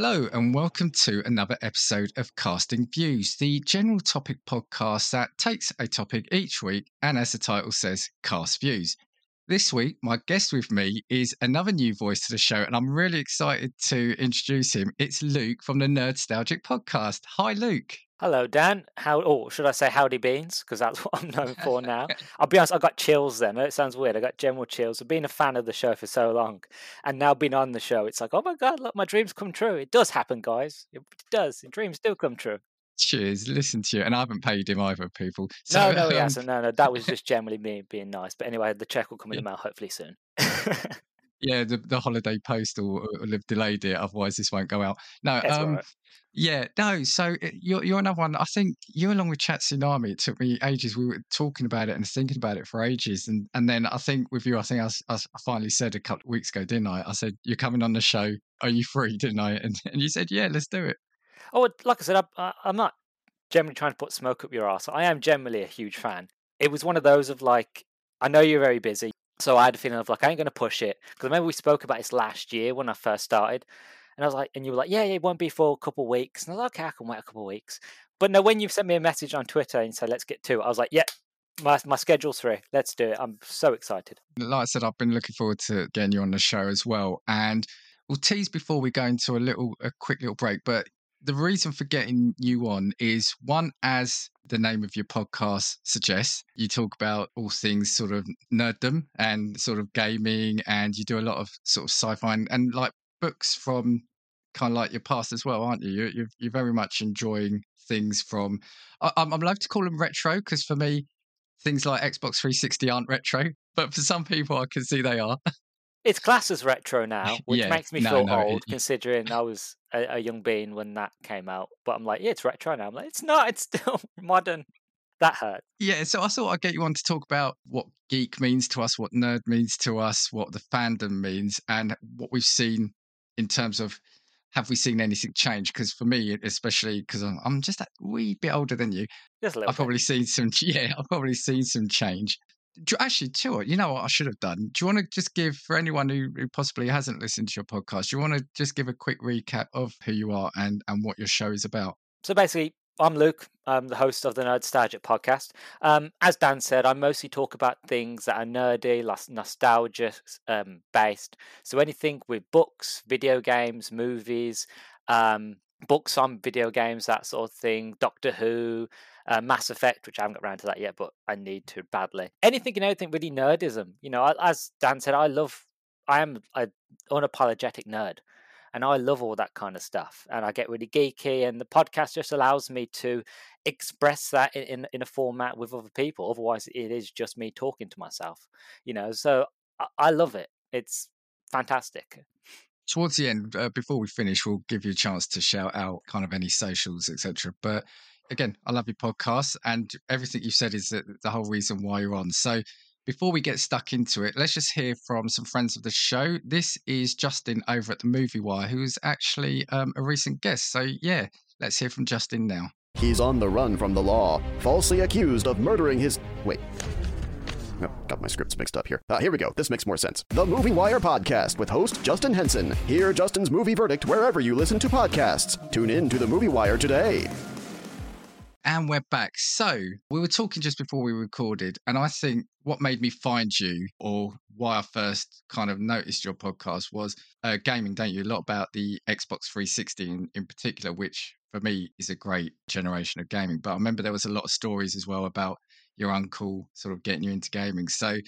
Hello, and welcome to another episode of Casting Views, the general topic podcast that takes a topic each week and, as the title says, cast views. This week, my guest with me is another new voice to the show, and I'm really excited to introduce him. It's Luke from the Nerdstalgic podcast. Hi, Luke. Hello, Dan. How? Oh, should I say howdy beans? Because that's what I'm known for now. I'll be honest. I got chills. Then it sounds weird. I got general chills. I've been a fan of the show for so long, and now being on the show, it's like, oh my god, look, my dreams come true. It does happen, guys. It does. Dreams do come true. Cheers. Listen to you, and I haven't paid him either, people. So, no, no, he um... hasn't. No, no, that was just generally me being nice. But anyway, the check will come in yeah. the mail hopefully soon. yeah, the, the holiday post will, have delayed it. Otherwise, this won't go out. No, um, right. yeah, no. So eh, you're you're another one. I think you, along with Chat Tsunami, it took me ages. We were talking about it and thinking about it for ages, and and then I think with you, I think I, I finally said a couple of weeks ago, didn't I? I said you're coming on the show. Are you free? Didn't I? And and you said, yeah, let's do it. Oh, like I said, I, I'm not generally trying to put smoke up your ass. I am generally a huge fan. It was one of those of like, I know you're very busy, so I had a feeling of like I ain't going to push it because I remember we spoke about this last year when I first started, and I was like, and you were like, yeah, yeah, it won't be for a couple of weeks, and I was like, okay, I can wait a couple of weeks. But no, when you sent me a message on Twitter and said let's get to it, I was like, yeah, my my schedule's free. Let's do it. I'm so excited. Like I said, I've been looking forward to getting you on the show as well, and we'll tease before we go into a little a quick little break. But the reason for getting you on is one, as the name of your podcast suggests, you talk about all things sort of nerddom and sort of gaming, and you do a lot of sort of sci-fi and, and like books from kind of like your past as well, aren't you? You're you're, you're very much enjoying things from. I, I'm I'm allowed to call them retro because for me, things like Xbox 360 aren't retro, but for some people, I can see they are. It's classed as retro now, which yeah, makes me no, feel no, old, it, considering I was a, a, young being when that came out. But I'm like, yeah, it's retro now. I'm like, it's not. It's still modern. That hurt. Yeah, so I thought I'd get you on to talk about what geek means to us, what nerd means to us, what the fandom means, and what we've seen in terms of have we seen anything change? Because for me, especially because I'm, I'm, just a wee bit older than you, I've bit. probably seen some. Yeah, I've probably seen some change actually, too, you know what I should have done? Do you want to just give, for anyone who, who possibly hasn't listened to your podcast, do you want to just give a quick recap of who you are and, and what your show is about? So basically, I'm Luke. I'm the host of the Nerdstalgic podcast. Um, as Dan said, I mostly talk about things that are nerdy, nostalgia um, based. So anything with books, video games, movies, um, books on video games, that sort of thing, Doctor Who, uh, Mass Effect, which I haven't got around to that yet, but I need to badly. Anything and everything really nerdism. You know, as Dan said, I love, I am an unapologetic nerd. And I love all that kind of stuff. And I get really geeky. And the podcast just allows me to express that in, in, in a format with other people. Otherwise, it is just me talking to myself. You know, so I, I love it. It's fantastic towards the end, uh, before we finish, we'll give you a chance to shout out kind of any socials, etc. But again, I love your podcast, and everything you've said is the, whole reason why you're on. So before we get stuck into it, let's just hear from some friends of the show. This is Justin over at the Movie Wire, who's actually um, a recent guest. So yeah, let's hear from Justin now. He's on the run from the law, falsely accused of murdering his. Wait. Oh, got my scripts mixed up here. Uh, here we go. This makes more sense. The Movie Wire Podcast with host Justin Henson. Hear Justin's movie verdict wherever you listen to podcasts. Tune in to The Movie Wire today. And we're back. So, we were talking just before we recorded, and I think what made me find you, or why I first kind of noticed your podcast, was uh, gaming, don't you? A lot about the Xbox 360 in, in particular, which for me is a great generation of gaming. But I remember there was a lot of stories as well about your uncle sort of getting you into gaming. So,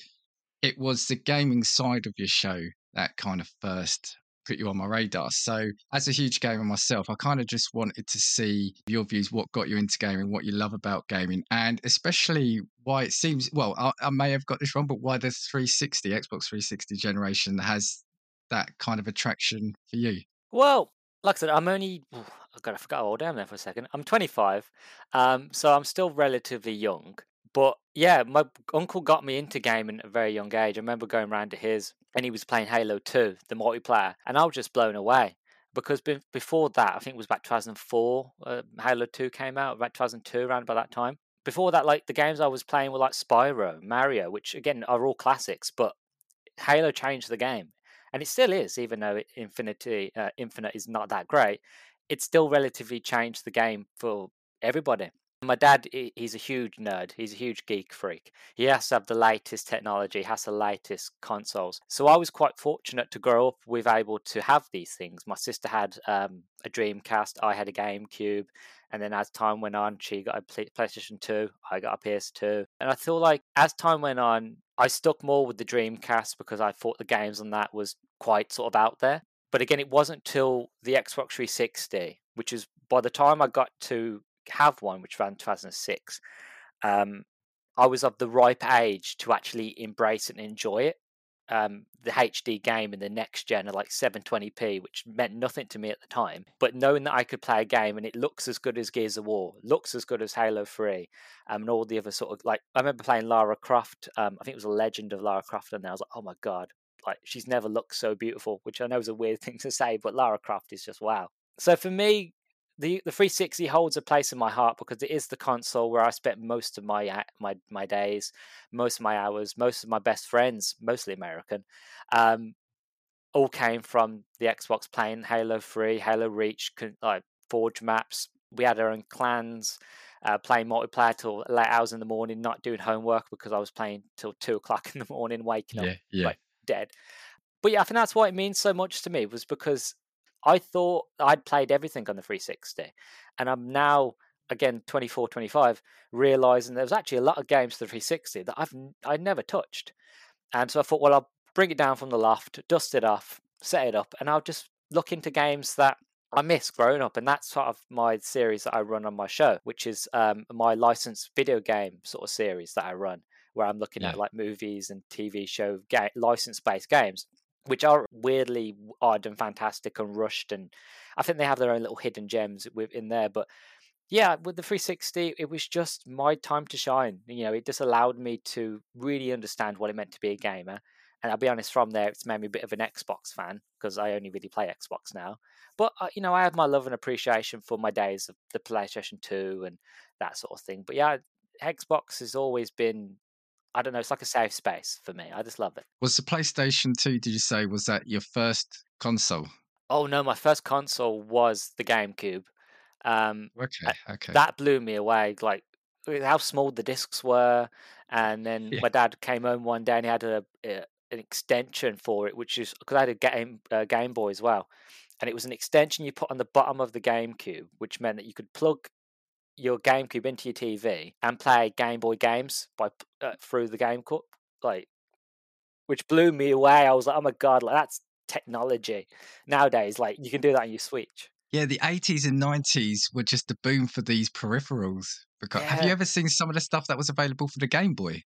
it was the gaming side of your show that kind of first put you on my radar. So, as a huge gamer myself, I kind of just wanted to see your views, what got you into gaming, what you love about gaming, and especially why it seems well, I, I may have got this wrong, but why the 360, Xbox 360 generation has that kind of attraction for you. Well, like I said, I'm only, oh, I've got to forget how old I am there for a second. I'm 25, um, so I'm still relatively young. But yeah, my uncle got me into gaming at a very young age. I remember going around to his and he was playing Halo 2, the multiplayer, and I was just blown away because be- before that, I think it was about 2004, uh, Halo 2 came out, about 2002, around by that time. Before that, like the games I was playing were like Spyro, Mario, which again are all classics, but Halo changed the game. and it still is, even though Infinity uh, Infinite is not that great. It still relatively changed the game for everybody. My dad, he's a huge nerd. He's a huge geek freak. He has to have the latest technology, has the latest consoles. So I was quite fortunate to grow up with able to have these things. My sister had um, a Dreamcast, I had a GameCube, and then as time went on, she got a PlayStation 2, I got a PS2. And I feel like as time went on, I stuck more with the Dreamcast because I thought the games on that was quite sort of out there. But again, it wasn't till the Xbox 360, which is by the time I got to have one, which ran 2006, um, I was of the ripe age to actually embrace and enjoy it. Um, the HD game in the next gen are like 720p, which meant nothing to me at the time. But knowing that I could play a game and it looks as good as Gears of War, looks as good as Halo 3, um, and all the other sort of like, I remember playing Lara Croft. Um, I think it was a Legend of Lara Croft, and I was like, oh my god, like she's never looked so beautiful, which I know is a weird thing to say, but Lara Croft is just wow. So for me, the the 360 holds a place in my heart because it is the console where I spent most of my my my days, most of my hours, most of my best friends, mostly American, um, all came from the Xbox playing Halo 3, Halo Reach, like Forge maps. We had our own clans, uh, playing multiplayer till late hours in the morning, not doing homework because I was playing till two o'clock in the morning, waking yeah, up yeah. like dead. But yeah, I think that's why it means so much to me was because I thought I'd played everything on the 360, and I'm now again 24, 25, realizing there was actually a lot of games for the 360 that I've I never touched, and so I thought, well, I'll bring it down from the loft, dust it off, set it up, and I'll just look into games that I miss growing up, and that's sort of my series that I run on my show, which is um, my licensed video game sort of series that I run, where I'm looking yeah. at like movies and TV show ga- license based games which are weirdly odd and fantastic and rushed and i think they have their own little hidden gems within there but yeah with the 360 it was just my time to shine you know it just allowed me to really understand what it meant to be a gamer and i'll be honest from there it's made me a bit of an xbox fan because i only really play xbox now but uh, you know i have my love and appreciation for my days of the playstation 2 and that sort of thing but yeah xbox has always been I don't know. It's like a safe space for me. I just love it. Was the PlayStation 2, did you say, was that your first console? Oh, no. My first console was the GameCube. Um, okay. Okay. That blew me away. Like how small the discs were. And then yeah. my dad came home one day and he had a, a an extension for it, which is because I had a game, uh, Game Boy as well. And it was an extension you put on the bottom of the GameCube, which meant that you could plug your GameCube into your TV and play Game Boy games by uh, through the GameCube, like, which blew me away. I was like, oh my god, like that's technology. Nowadays, like you can do that on your Switch. Yeah, the 80s and 90s were just the boom for these peripherals. Because yeah. have you ever seen some of the stuff that was available for the Game Boy?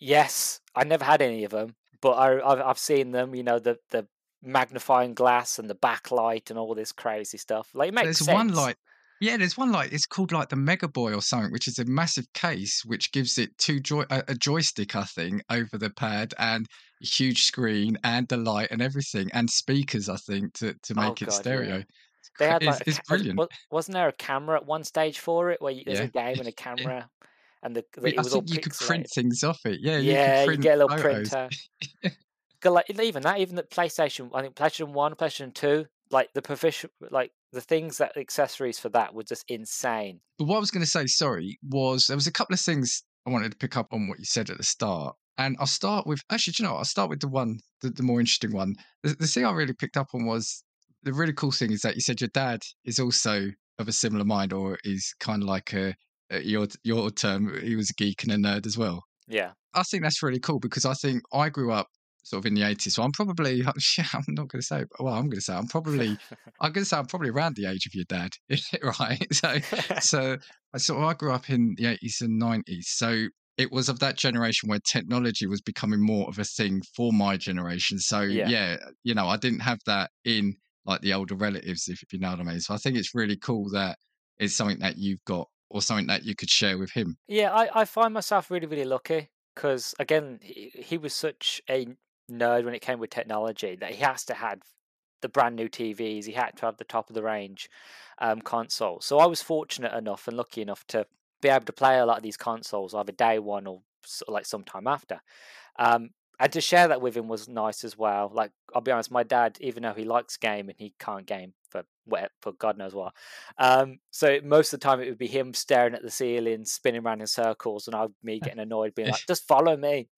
Yes, I never had any of them, but I, have I've seen them. You know, the the magnifying glass and the backlight and all this crazy stuff. Like, it makes There's sense. one like yeah, there's one like it's called like the Mega Boy or something, which is a massive case which gives it two joy a, a joystick, I think, over the pad and a huge screen and the light and everything and speakers, I think, to to oh, make oh, it God, stereo. Yeah. They had like it's, it's brilliant. Wasn't there a camera at one stage for it where you, there's yeah. a game and a camera? Yeah. And the, the I think you could print things off it. Yeah, yeah, you, you get a little photos. printer. like even that, even the PlayStation, I think PlayStation One, PlayStation Two, like the proficient, like the things that accessories for that were just insane. But what I was going to say, sorry, was there was a couple of things I wanted to pick up on what you said at the start. And I'll start with actually, do you know, I'll start with the one, the, the more interesting one. The, the thing I really picked up on was the really cool thing is that you said your dad is also of a similar mind, or is kind of like a, a your your term. He was a geek and a nerd as well. Yeah, I think that's really cool because I think I grew up sort of in the 80s. So I'm probably, oh, I'm not going to say, well, I'm going to say, I'm probably, I'm going to say I'm probably around the age of your dad, right? So, so, so I grew up in the 80s and 90s. So it was of that generation where technology was becoming more of a thing for my generation. So yeah, yeah you know, I didn't have that in like the older relatives, if you know what I mean. So I think it's really cool that it's something that you've got or something that you could share with him. Yeah, I, I find myself really, really lucky because again, he, he was such a nerd when it came with technology that he has to have the brand new TVs. He had to have the top of the range um, console. So I was fortunate enough and lucky enough to be able to play a lot of these consoles either day one or like sometime after. Um, and to share that with him was nice as well. Like I'll be honest, my dad, even though he likes game and he can't game for for God knows what, um, so most of the time it would be him staring at the ceiling, spinning around in circles, and I me getting annoyed, being like, "Just follow me."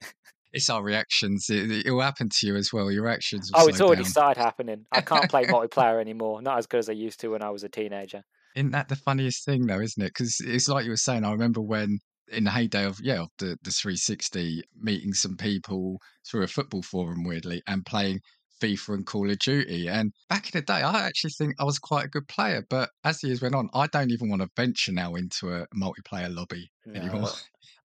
It's our reactions. It, it will happen to you as well. Your reactions. oh, it's already down. started happening. I can't play multiplayer anymore. Not as good as I used to when I was a teenager. Isn't that the funniest thing though, isn't it? Because it's like you were saying. I remember when in the heyday of yeah of the the 360 meeting some people through a football forum weirdly and playing FIFA and Call of Duty. And back in the day, I actually think I was quite a good player. But as the years went on, I don't even want to venture now into a multiplayer lobby no. anymore.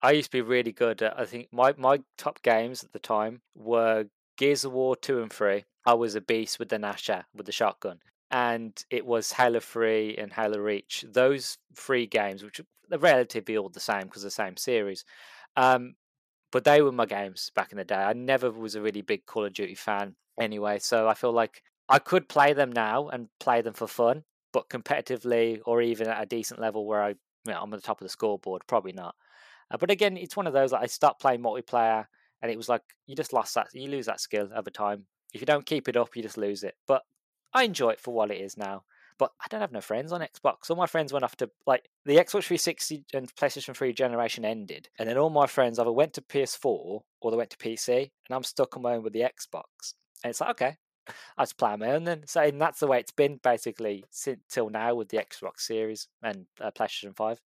I used to be really good at, I think my, my top games at the time were Gears of War 2 and 3. I was a beast with the Gnasher, with the shotgun. And it was Halo 3 and Halo Reach. Those three games, which are relatively all the same because the same series. Um, but they were my games back in the day. I never was a really big Call of Duty fan anyway, so I feel like I could play them now and play them for fun, but competitively or even at a decent level where I, you know, I'm at the top of the scoreboard, probably not. Uh, but again, it's one of those like I stopped playing multiplayer, and it was like you just lost that, you lose that skill over time. If you don't keep it up, you just lose it. But I enjoy it for what it is now. But I don't have no friends on Xbox. All my friends went off to like the Xbox 360 and PlayStation 3 generation ended, and then all my friends either went to PS4 or they went to PC, and I'm stuck on my own with the Xbox. And it's like, okay, I just play on my own then. So and that's the way it's been basically since till now with the Xbox Series and uh, PlayStation 5.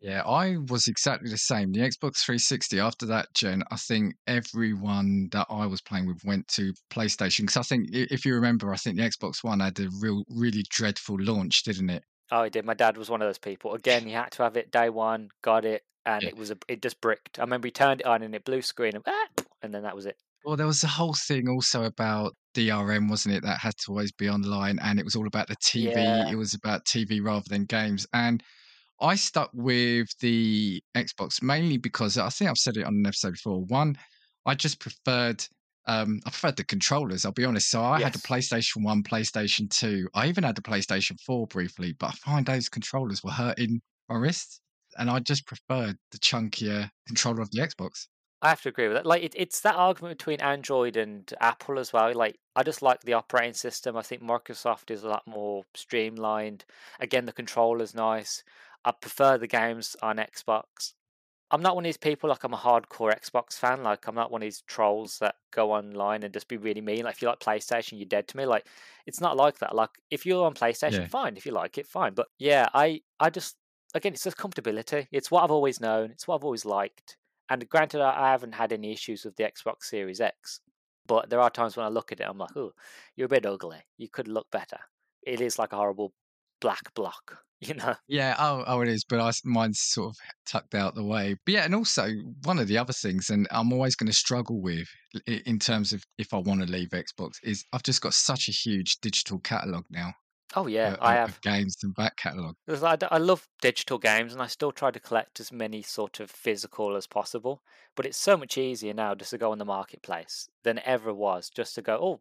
Yeah, I was exactly the same. The Xbox 360, after that gen, I think everyone that I was playing with went to PlayStation. Because I think, if you remember, I think the Xbox One had a real, really dreadful launch, didn't it? Oh, it did. My dad was one of those people. Again, he had to have it day one, got it, and yeah. it was a, it just bricked. I remember he turned it on and it blue screen, and, ah, and then that was it. Well, there was a whole thing also about DRM, wasn't it? That had to always be online, and it was all about the TV. Yeah. It was about TV rather than games, and I stuck with the Xbox mainly because I think I've said it on an episode before. One, I just preferred um, I preferred the controllers, I'll be honest. So I yes. had the PlayStation 1, PlayStation 2. I even had the PlayStation 4 briefly, but I find those controllers were hurting my wrists. And I just preferred the chunkier controller of the Xbox. I have to agree with that. Like it, it's that argument between Android and Apple as well. Like I just like the operating system. I think Microsoft is a lot more streamlined. Again, the controller's nice. I prefer the games on Xbox. I'm not one of these people like I'm a hardcore Xbox fan. Like I'm not one of these trolls that go online and just be really mean. Like if you like PlayStation, you're dead to me. Like it's not like that. Like if you're on PlayStation, yeah. fine. If you like it, fine. But yeah, I I just again it's just comfortability. It's what I've always known. It's what I've always liked. And granted, I haven't had any issues with the Xbox Series X. But there are times when I look at it, I'm like, oh, you're a bit ugly. You could look better. It is like a horrible black block you know. Yeah, oh, oh, it is, but I, mine's sort of tucked out the way. But yeah, and also one of the other things, and I'm always going to struggle with in terms of if I want to leave Xbox, is I've just got such a huge digital catalog now. Oh yeah, uh, I have games and back catalog. I, I love digital games, and I still try to collect as many sort of physical as possible. But it's so much easier now just to go on the marketplace than it ever was. Just to go, oh,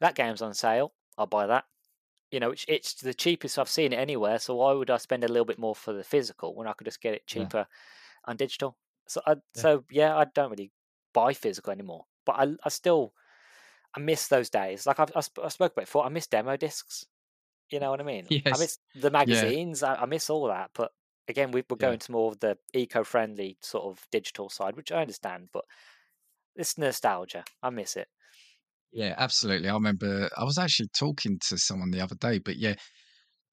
that game's on sale, I'll buy that you know, it's, it's the cheapest I've seen it anywhere. So why would I spend a little bit more for the physical when I could just get it cheaper yeah. on digital? So, I, yeah. so yeah, I don't really buy physical anymore. But I, I still, I miss those days. Like I've, I, I spoke about before, I miss demo discs. You know what I mean? Yes. I miss the magazines. Yeah. I, I, miss all that. But again, we, are going to more of the eco-friendly sort of digital side, which I understand. But it's nostalgia. I miss it. Yeah, absolutely. I remember I was actually talking to someone the other day, but yeah,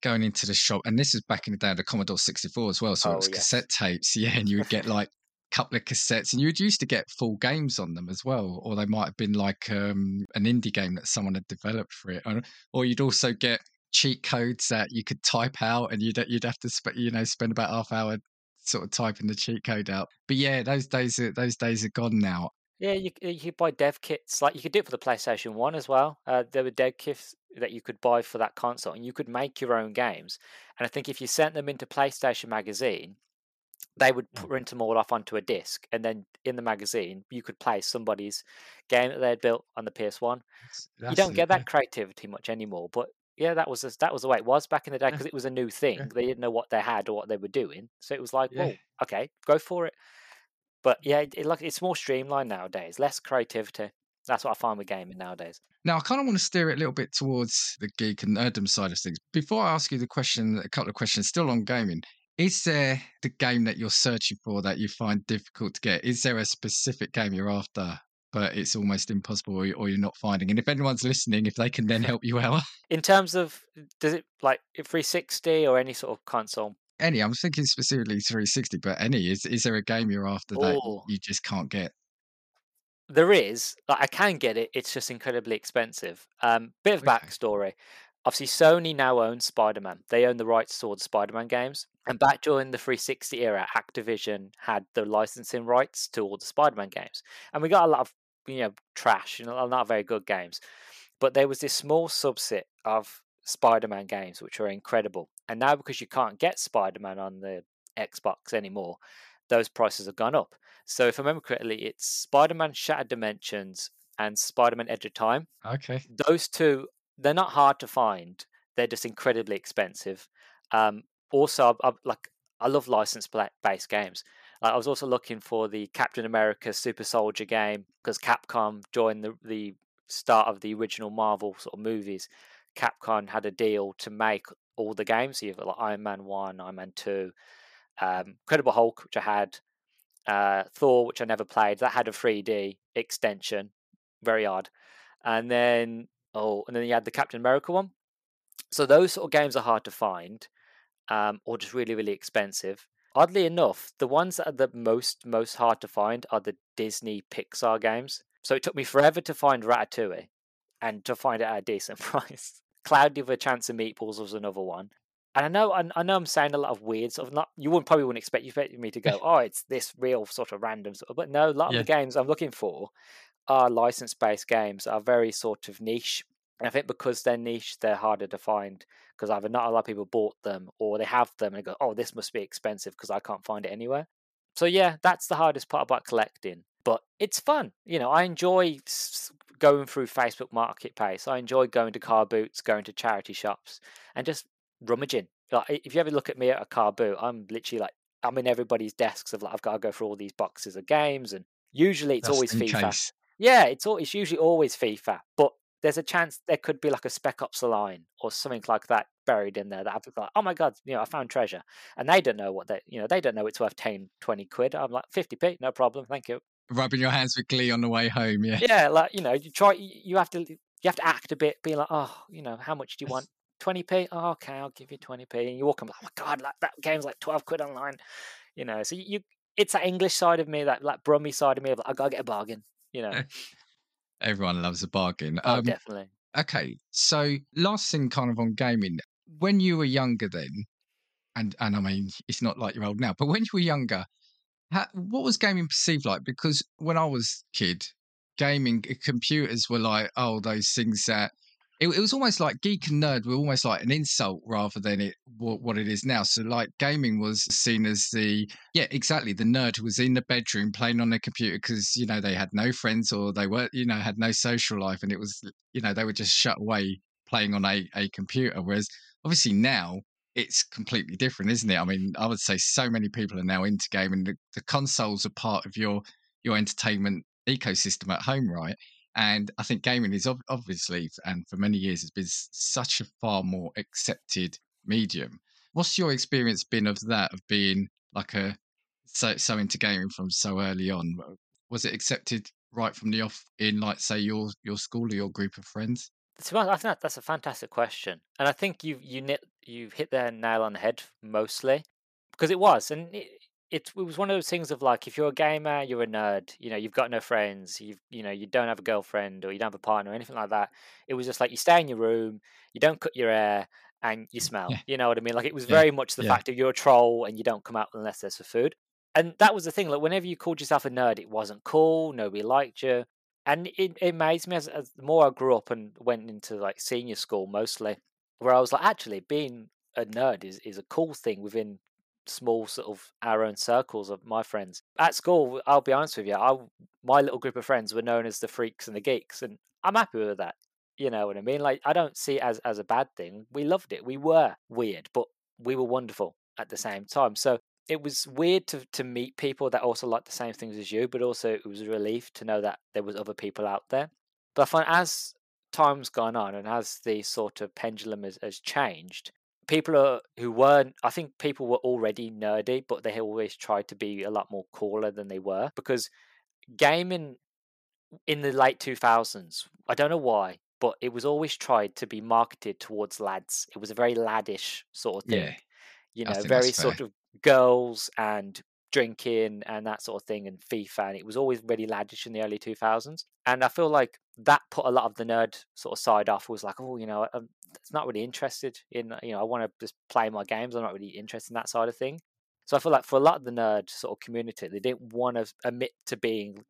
going into the shop, and this is back in the day of the Commodore 64 as well. So it oh, was yes. cassette tapes, yeah, and you would get like a couple of cassettes, and you would used to get full games on them as well, or they might have been like um, an indie game that someone had developed for it, or, or you'd also get cheat codes that you could type out, and you'd you'd have to sp- you know spend about half hour sort of typing the cheat code out. But yeah, those days are, those days are gone now. Yeah, you you could buy dev kits. Like you could do it for the PlayStation One as well. Uh, there were dev kits that you could buy for that console, and you could make your own games. And I think if you sent them into PlayStation Magazine, they would mm. print them all off onto a disc, and then in the magazine you could play somebody's game that they had built on the PS One. You don't get that creativity much anymore, but yeah, that was that was the way it was back in the day because it was a new thing. Yeah. They didn't know what they had or what they were doing, so it was like, yeah. well, okay, go for it. But yeah, it, it, like it's more streamlined nowadays, less creativity. That's what I find with gaming nowadays. Now, I kind of want to steer it a little bit towards the geek and nerdum side of things. Before I ask you the question, a couple of questions still on gaming. Is there the game that you're searching for that you find difficult to get? Is there a specific game you're after, but it's almost impossible or you're not finding? And if anyone's listening, if they can then help you out. In terms of, does it like 360 or any sort of console? Any, I'm thinking specifically 360, but any. Is, is there a game you're after that Oh. you just can't get? There is. Like, I can get it. It's just incredibly expensive. Um, bit of Okay. backstory. Obviously, Sony now owns Spider Man. They own the rights to all the Spider Man games. And back during the 360 era, Activision had the licensing rights to all the Spider Man games. And we got a lot of, you know, trash, you know, not very good games. But there was this small subset of Spider Man games which were incredible. And now, because you can't get Spider Man on the Xbox anymore, those prices have gone up. So, if I remember correctly, it's Spider Man Shattered Dimensions and Spider Man Edge of Time. Okay. Those two, they're not hard to find. They're just incredibly expensive. Um, also, I, I, like I love license based games. I was also looking for the Captain America Super Soldier game because Capcom joined the the start of the original Marvel sort of movies. Capcom had a deal to make all the games. So you've got like Iron Man One, Iron Man Two, um, Incredible Hulk, which I had, uh, Thor, which I never played. That had a 3D extension, very odd. And then oh, and then you had the Captain America one. So those sort of games are hard to find, um, or just really really expensive. Oddly enough, the ones that are the most most hard to find are the Disney Pixar games. So it took me forever to find Ratatouille, and to find it at a decent price. Cloudy with a Chance of Meatballs was another one. And I know, I, I know, I'm saying a lot of weird sort of not. You wouldn't probably wouldn't expect you expect me to go, oh, it's this real sort of random sort of. But no, a lot Yeah. of the games I'm looking for are license-based games are very sort of niche. And I think because they're niche, they're harder to find because either not a lot of people bought them or they have them and they go, oh, this must be expensive because I can't find it anywhere. So yeah, that's the hardest part about collecting. But it's fun. You know, I enjoy going through Facebook Marketplace. I enjoy going to car boots, going to charity shops, and just rummaging. Like if you ever look at me at a car boot, I'm literally like I'm in everybody's desks of like I've got to go through all these boxes of games, and usually it's Just always FIFA. case. Yeah, it's all, it's usually always FIFA, but there's a chance there could be like a Spec Ops line or something like that buried in there that I've like, oh my god, you know, I found treasure, and they don't know what they, you know, they don't know it's worth 10, 20 quid. I'm like 50p, no problem, thank you. Rubbing your hands with glee on the way home. Yeah. Yeah, like you know, you try, you have to, you have to act a bit, be like, oh, you know, how much do you want? 20p? Oh, okay, I'll give you 20p. And you walk in, like, oh my god, like that game's like 12 quid online, you know. So you, you it's that English side of me, that like Brummy side of me, of like, I gotta get a bargain, you know. Everyone loves a bargain. Oh, Um, definitely. okay, so last thing, kind of on gaming. When you were younger, then, and and I mean, it's not like you're old now, but when you were younger, how, what was gaming perceived like? Because when I was a kid, gaming uh, computers were like, oh, those things that it, it was almost like geek and nerd were almost like an insult rather than it what, it is now. So like gaming was seen as the yeah exactly the nerd who was in the bedroom playing on their computer because you know they had no friends or they were you know had no social life and it was you know they were just shut away playing on a, a computer. Whereas obviously now it's completely different, isn't it? I mean, I would say so many people are now into gaming. The, the consoles are part of your your entertainment ecosystem at home, right? And I think gaming is ob- obviously, and for many years, has been such a far more accepted medium. What's your experience been of that, of being like a so so into gaming from so early on? Was it accepted right from the off in, like, say, your your school or your group of friends? I think that's a fantastic question, and I think you you you've hit the nail on the head mostly because it was, and it it was one of those things of like if you're a gamer, you're a nerd. You know, you've got no friends. You've you know you don't have a girlfriend or you don't have a partner or anything like that. It was just like you stay in your room, you don't cut your hair, and you mm, smell. Yeah. You know what I mean? Like it was Yeah, very much the yeah. fact of you're a troll and you don't come out unless there's for food. And that was the thing. Like whenever you called yourself a nerd, it wasn't cool. Nobody liked you and it, it amazed me as, as the more I grew up and went into like senior school mostly, where I was like, actually, being a nerd is, is a cool thing within small sort of our own circles of my friends. At school, I'll be honest with you, I, my little group of friends were known as the freaks and the geeks, and I'm happy with that. You know what I mean? Like, I don't see it as, as a bad thing. We loved it. We were weird, but we were wonderful at the same time. So it was weird to to meet people that also liked the same things as you, but also it was a relief to know that there was other people out there. But I find as time's gone on and as the sort of pendulum has, has changed, people are who weren't i think people were already nerdy but they always tried to be a lot more cooler than they were because gaming in the late 2000s i don't know why but it was always tried to be marketed towards lads. It was a very laddish sort of thing Yeah, you know very sort of girls and drinking and that sort of thing and fifa and it was always really laddish in the early 2000s and i feel like that put a lot of the nerd sort of side off was like oh you know i'm not really interested in you know i want to just play my games i'm not really interested in that side of thing. So i feel like for a lot of the nerd sort of community they didn't want to admit to being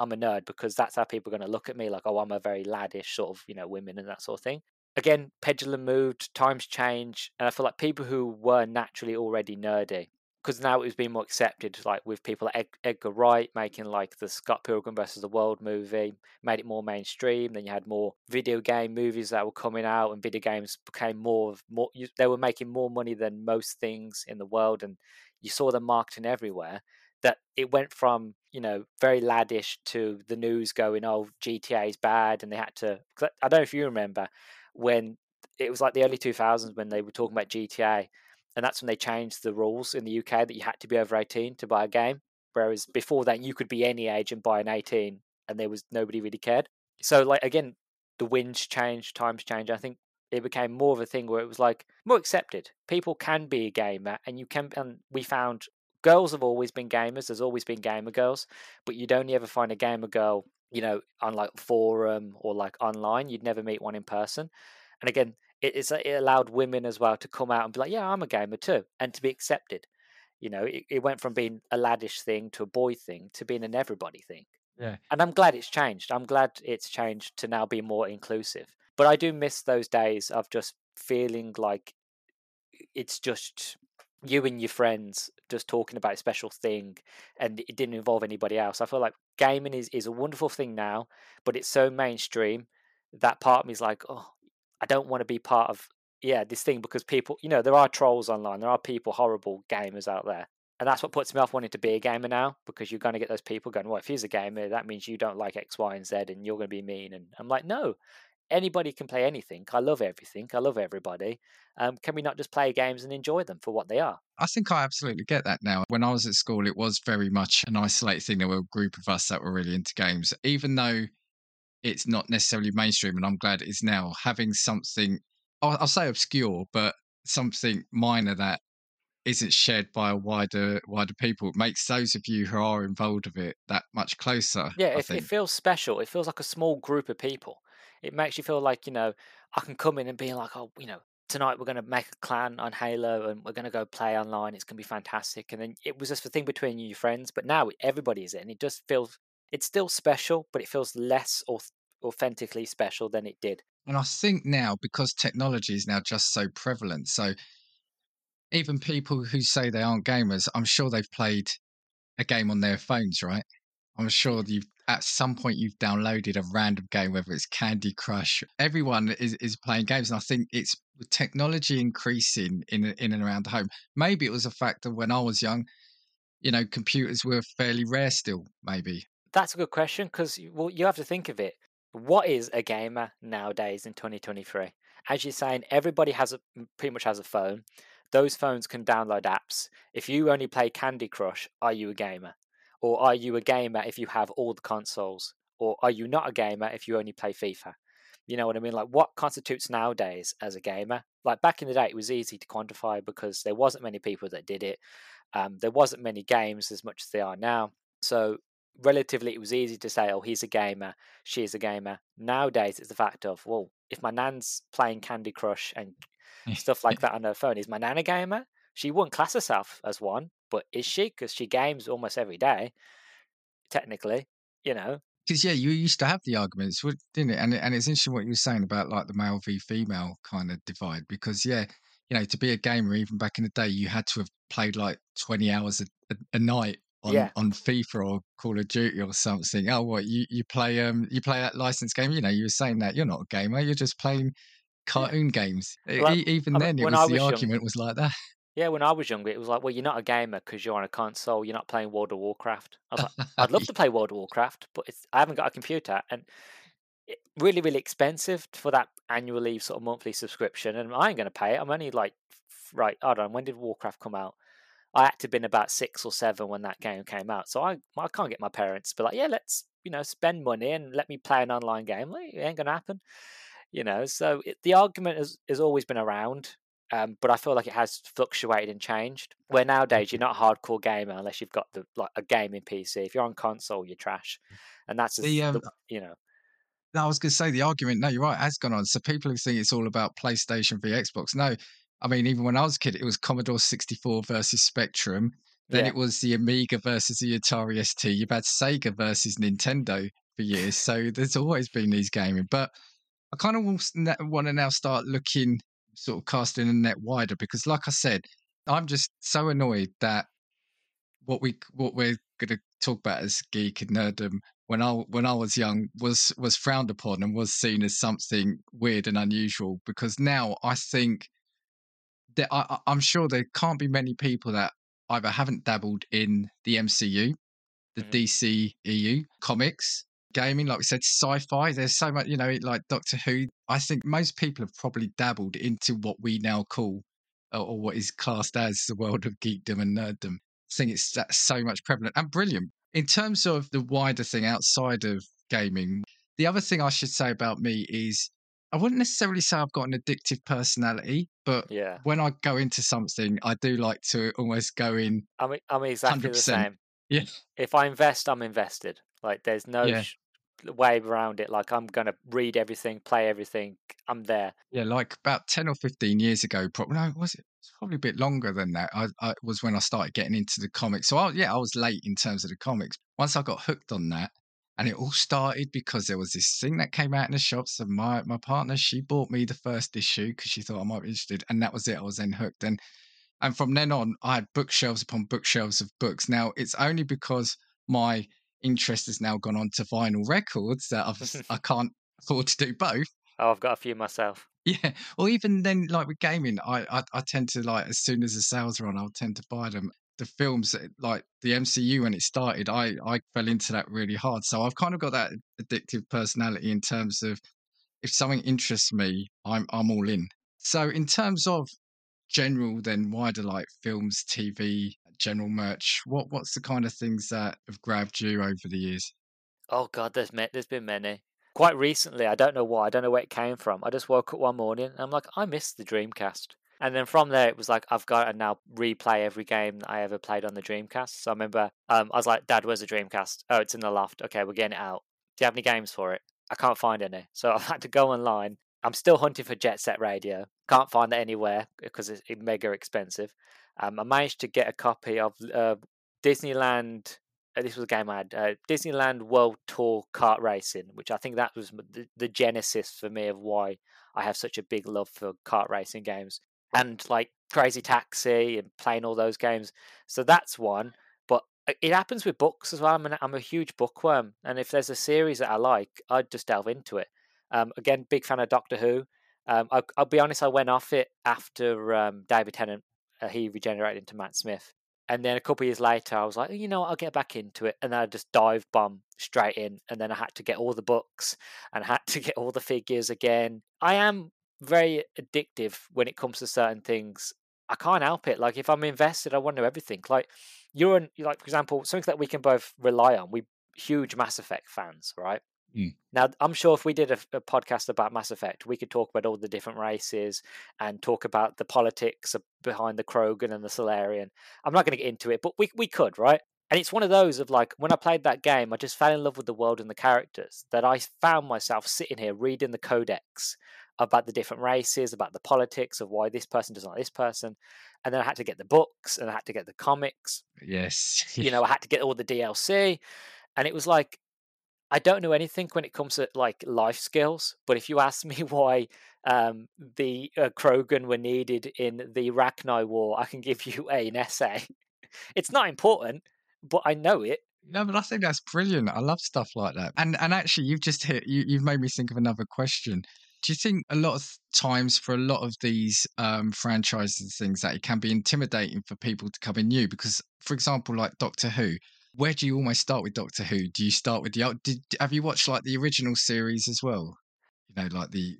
i'm a nerd because that's how people are going to look at me like oh i'm a very laddish sort of you know women and that sort of thing. Again pendulum moved times change and i feel like people who were naturally already nerdy because now it was being more accepted, like with people like Edgar Wright making like the Scott Pilgrim versus the World movie, made it more mainstream. Then you had more video game movies that were coming out, and video games became more of more. They were making more money than most things in the world, and you saw them marketing everywhere. That it went from you know very laddish to the news going, "Oh, GTA is bad," and they had to. I don't know if you remember when it was like the early 2000s when they were talking about GTA and that's when they changed the rules in the UK that you had to be over 18 to buy a game. Whereas mm. before that, you could be any age and buy an 18, and there was nobody really cared. So, like again, the winds changed, times changed. I think it became more of a thing where it was like more accepted. People can be a gamer, and you can. And we found girls have always been gamers. There's always been gamer girls, but you'd only ever find a gamer girl, you know, on like forum or like online. You'd never meet one in person. And again, it, it's, uh, it allowed women as well to come out and be like, yeah, I'm a gamer too, and to be accepted. You know, it, it went from being a laddish thing to a boy thing to being an everybody thing. Yeah. And I'm glad it's changed. I'm glad it's changed to now be more inclusive. But I do miss those days of just feeling like it's just you and your friends just talking about a special thing and it didn't involve anybody else. I feel like gaming is, is a wonderful thing now, but it's so mainstream that part of me is like, oh, I don't want to be part of yeah this thing because people, you know, there are trolls online, there are people, horrible gamers out there, and that's what puts me off wanting to be a gamer now because you're going to get those people going, well, if he's a gamer, that means you don't like X, Y, and Z, and you're going to be mean. And I'm like, no, anybody can play anything. I love everything. I love everybody. Um, can we not just play games and enjoy them for what they are? I think I absolutely get that now. When I was at school, it was very much an isolated thing. There were a group of us that were really into games, even though it's not necessarily mainstream. And I'm glad it is now having something, I'll, I'll say obscure, but something minor that isn't shared by a wider wider people. It makes those of you who are involved with it that much closer. Yeah, it, it feels special. It feels like a small group of people. It makes you feel like, you know, I can come in and be like, oh, you know, tonight we're going to make a clan on Halo and we're going to go play online. It's going to be fantastic. And then it was just a thing between you and your friends, but now everybody is it. And it just feels, it's still special, but it feels less authentically special than it did. And I think now, because technology is now just so prevalent, so even people who say they aren't gamers, I'm sure they've played a game on their phones, right? I'm sure you've at some point you've downloaded a random game, whether it's Candy Crush. Everyone is, is playing games, and I think it's with technology increasing in in and around the home. Maybe it was a factor when I was young. You know, computers were fairly rare still. Maybe That's a good question because well, you have to think of it. What is a gamer nowadays in 2023? As you're saying, everybody has a pretty much has a phone. Those phones can download apps. If you only play Candy Crush, are you a gamer? Or are you a gamer if you have all the consoles? Or are you not a gamer if you only play FIFA? You know what I mean? Like, what constitutes nowadays as a gamer? Like, back in the day, it was easy to quantify because there wasn't many people that did it. Um, there wasn't many games as much as they are now. So, relatively, it was easy to say, oh, he's a gamer, she's a gamer. Nowadays, it's the fact of, well, if my nan's playing Candy Crush and stuff like that on her phone, is my nan a gamer? She wouldn't class herself as one, but is she? Because she games almost every day, technically, you know. because yeah, you used to have the arguments, didn't it? And and it's interesting what you were saying about like the male v female kind of divide. Because yeah, you know, to be a gamer, even back in the day, you had to have played like twenty hours a, a, a night on Yeah. on FIFA or Call of Duty or something. Oh, what you you play um you play that licensed game? You know, you were saying that you're not a gamer, you're just playing cartoon games. Well, e- even I mean, then, it when was I the was young- argument was like that. Yeah, when I was younger, it was like, well, you're not a gamer because you're on a console. You're not playing World of Warcraft. I was like, I'd love to play World of Warcraft, but it's, I haven't got a computer, and it, really, really expensive for that annually sort of monthly subscription. And I ain't going to pay it. I'm only like, right, I don't know. When did Warcraft come out? I had to have been about six or seven when that game came out, so I I can't get my parents to be like, yeah, let's you know spend money and let me play an online game. Like, it ain't going to happen you know so it, the argument has, has always been around um, but I feel like it has fluctuated and changed. Where nowadays you're not a hardcore gamer unless you've got the like a gaming PC. If you're on console, you're trash, and that's the, um, the, you know. No, I was going to say the argument. No, you're right. Has gone on. So people who think it's all about PlayStation v Xbox. No, I mean even when I was a kid, it was Commodore 64 versus Spectrum. Then yeah. it was the Amiga versus the Atari ST. You've had Sega versus Nintendo for years. So there's always been these gaming. But I kind of want to now start looking sort of casting a net wider because, like I said, I'm just so annoyed that what we what we're going to talk about as geek and nerdom when I when I was young was was frowned upon and was seen as something weird and unusual. Because now I think that I, I'm sure there can't be many people that either haven't dabbled in the MCU, the mm-hmm. DC EU comics, gaming, like we said, sci-fi. There's so much, you know, like Doctor Who. I think most people have probably dabbled into what we now call, or what is classed as, the world of geekdom and nerddom. I think it's so much prevalent and brilliant. In terms of the wider thing outside of gaming, the other thing I should say about me is I wouldn't necessarily say I've got an addictive personality, but yeah. when I go into something, I do like to almost go in. I'm, I'm exactly 100%. the same. Yeah. If I invest, I'm invested. Like there's no yeah. sh- way around it. Like I'm gonna read everything, play everything. I'm there. Yeah, like about ten or fifteen years ago. Probably no, was it? It's probably a bit longer than that. I, I was when I started getting into the comics. So I, yeah, I was late in terms of the comics. Once I got hooked on that, and it all started because there was this thing that came out in the shops and my my partner she bought me the first issue because she thought I might be interested and that was it I was then hooked and and from then on I had bookshelves upon bookshelves of books now it's only because my interest has now gone on to vinyl records that I've, I can't afford to do both. Oh, I've got a few myself. Yeah, or even then, like with gaming, I, I, I tend to like as soon as the sales are on, I'll tend to buy them. The films, like the MCU, when it started, I I fell into that really hard. So I've kind of got that addictive personality in terms of if something interests me, I'm I'm all in. So in terms of general, then wider like films, TV, general merch? What what's the kind of things that have grabbed you over the years? Oh God, there's there's been many. Quite recently, I don't know why, I don't know where it came from. I just woke up one morning and I'm like, I missed the Dreamcast. And then from there, it was like I've got to now replay every game that I ever played on the Dreamcast. So I remember um, I was like, Dad, where's the Dreamcast? Oh, it's in the loft. Okay, we're getting it out. Do you have any games for it? I can't find any. So I've had to go online. I'm still hunting for Jet Set Radio. Can't find it anywhere because it's mega expensive. Um, I managed to get a copy of uh, Disneyland. Uh, this was a game I had uh, Disneyland World Tour Kart Racing, which I think that was the, the genesis for me of why I have such a big love for kart racing games and like Crazy Taxi and playing all those games. So that's one. But uh, it happens with books as well. I'm, an, I'm a huge bookworm, and if there's a series that I like, I'd just delve into it. Um, again, big fan of Doctor Who. Um, I, will be honest, I went off it after um, David Tennant uh, he regenerated into Matt Smith. And then a couple years later, I was like, you know, what, I'll get back into it. And then I just dive bomb straight in. And then I had to get all the books and had to get all the figures again. I am very addictive when it comes to certain things. I can't help it. Like if I'm invested, I want to know everything. Like you're an, like for example, something that we can both rely on. We huge Mass Effect fans, right? Mm. Now, I'm sure if we did a, a, podcast about Mass Effect, we could talk about all the different races and talk about the politics behind the Krogan and the Salarian. I'm not going to get into it, but we we could, right? And it's one of those of like when I played that game, I just fell in love with the world and the characters that I found myself sitting here reading the codex about the different races, about the politics of why this person doesn't like this person. And then I had to get the books and I had to get the comics. Yes. you know, I had to get all the DLC. And it was like I don't know anything when it comes to like life skills, but if you ask me why um, the uh, Krogan were needed in the Rachni War, I can give you a, an essay. it's not important, but I know it. No, but I think that's brilliant. I love stuff like that. And and actually, you've just hit you, you've made me think of another question. Do you think a lot of times for a lot of these um, franchises and things that it can be intimidating for people to come in new? Because, for example, like Doctor Who, where do you almost start with Doctor Who? Do you start with the? Did, have you watched like the original series as well? You know, like the